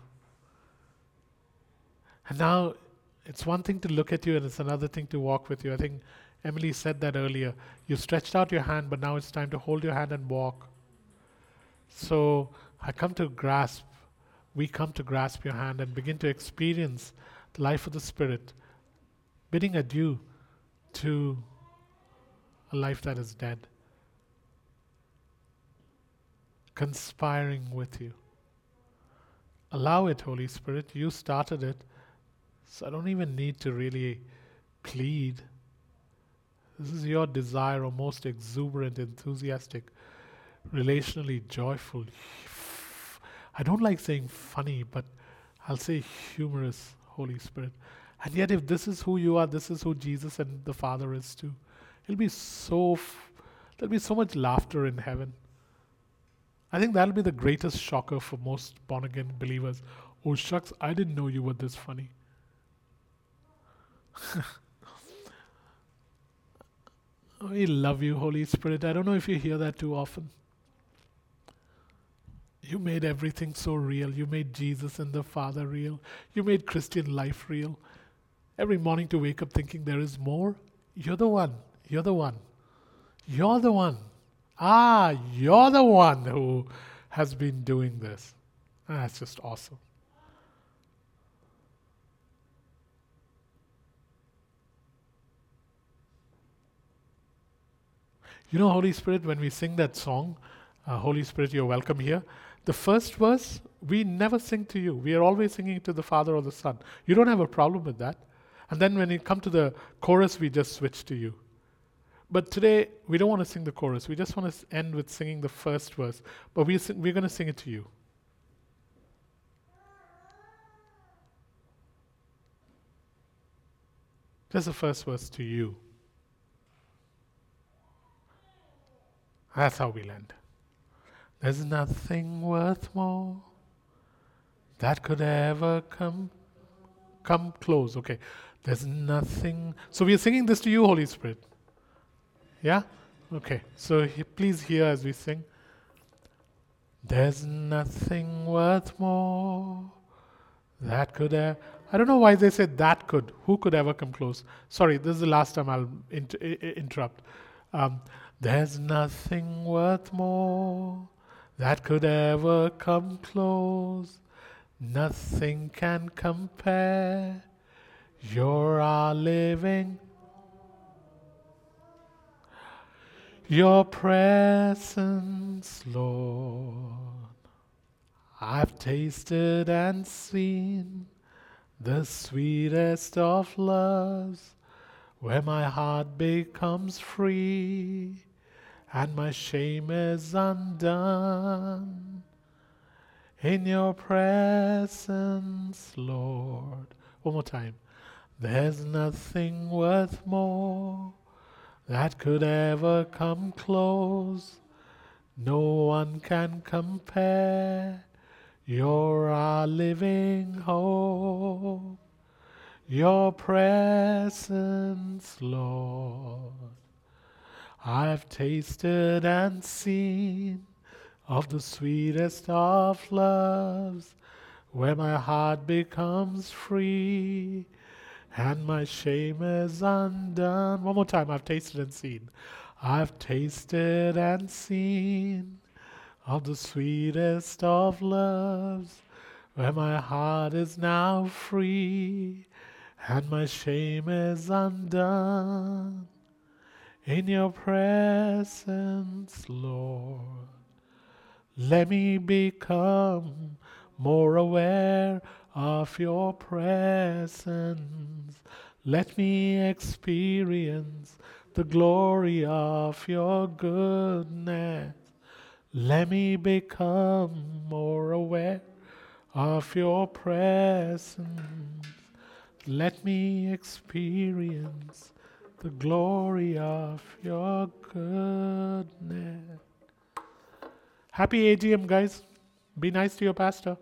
And now it's one thing to look at you and it's another thing to walk with you. I think Emily said that earlier. You stretched out your hand, but now it's time to hold your hand and walk. So I come to grasp, we come to grasp your hand and begin to experience the life of the Spirit, bidding adieu to a life that is dead, conspiring with you. Allow it, Holy Spirit. You started it. So I don't even need to really plead. This is your desire or most exuberant, enthusiastic, relationally joyful. I don't like saying funny, but I'll say humorous, Holy Spirit. And yet, if this is who you are, this is who Jesus and the Father is too. It'll be so, f- there'll be so much laughter in heaven. I think that'll be the greatest shocker for most born again believers. Oh, shucks, I didn't know you were this funny. we love you, Holy Spirit. I don't know if you hear that too often. You made everything so real. You made Jesus and the Father real. You made Christian life real. Every morning to wake up thinking there is more. You're the one. You're the one. You're the one. Ah, you're the one who has been doing this. That's ah, just awesome. You know, Holy Spirit, when we sing that song, uh, Holy Spirit, you're welcome here, the first verse, we never sing to you. We are always singing to the Father or the Son. You don't have a problem with that. And then when you come to the chorus, we just switch to you. But today, we don't want to sing the chorus. We just want to end with singing the first verse. But we we're going to sing it to you. Just the first verse to you. That's how we land. There's nothing worth more that could ever come come close. Okay. There's nothing. So we are singing this to you, Holy Spirit. Yeah? Okay. So he, please hear as we sing. There's nothing worth more that could ever. I don't know why they said that could. Who could ever come close? Sorry, this is the last time I'll inter- interrupt. Um, there's nothing worth more that could ever come close. Nothing can compare. You're our living. Your presence, Lord. I've tasted and seen the sweetest of loves where my heart becomes free and my shame is undone. In your presence, Lord. One more time. There's nothing worth more that could ever come close. No one can compare. You're our living hope. Your presence, Lord. I've tasted and seen of the sweetest of loves, where my heart becomes free and my shame is undone. One more time, I've tasted and seen. I've tasted and seen of the sweetest of loves, where my heart is now free and my shame is undone in your presence, Lord. Let me become more aware of your presence. Let me experience the glory of your goodness. Let me become more aware of your presence. Let me experience the glory of your goodness. Happy AGM, guys. Be nice to your pastor.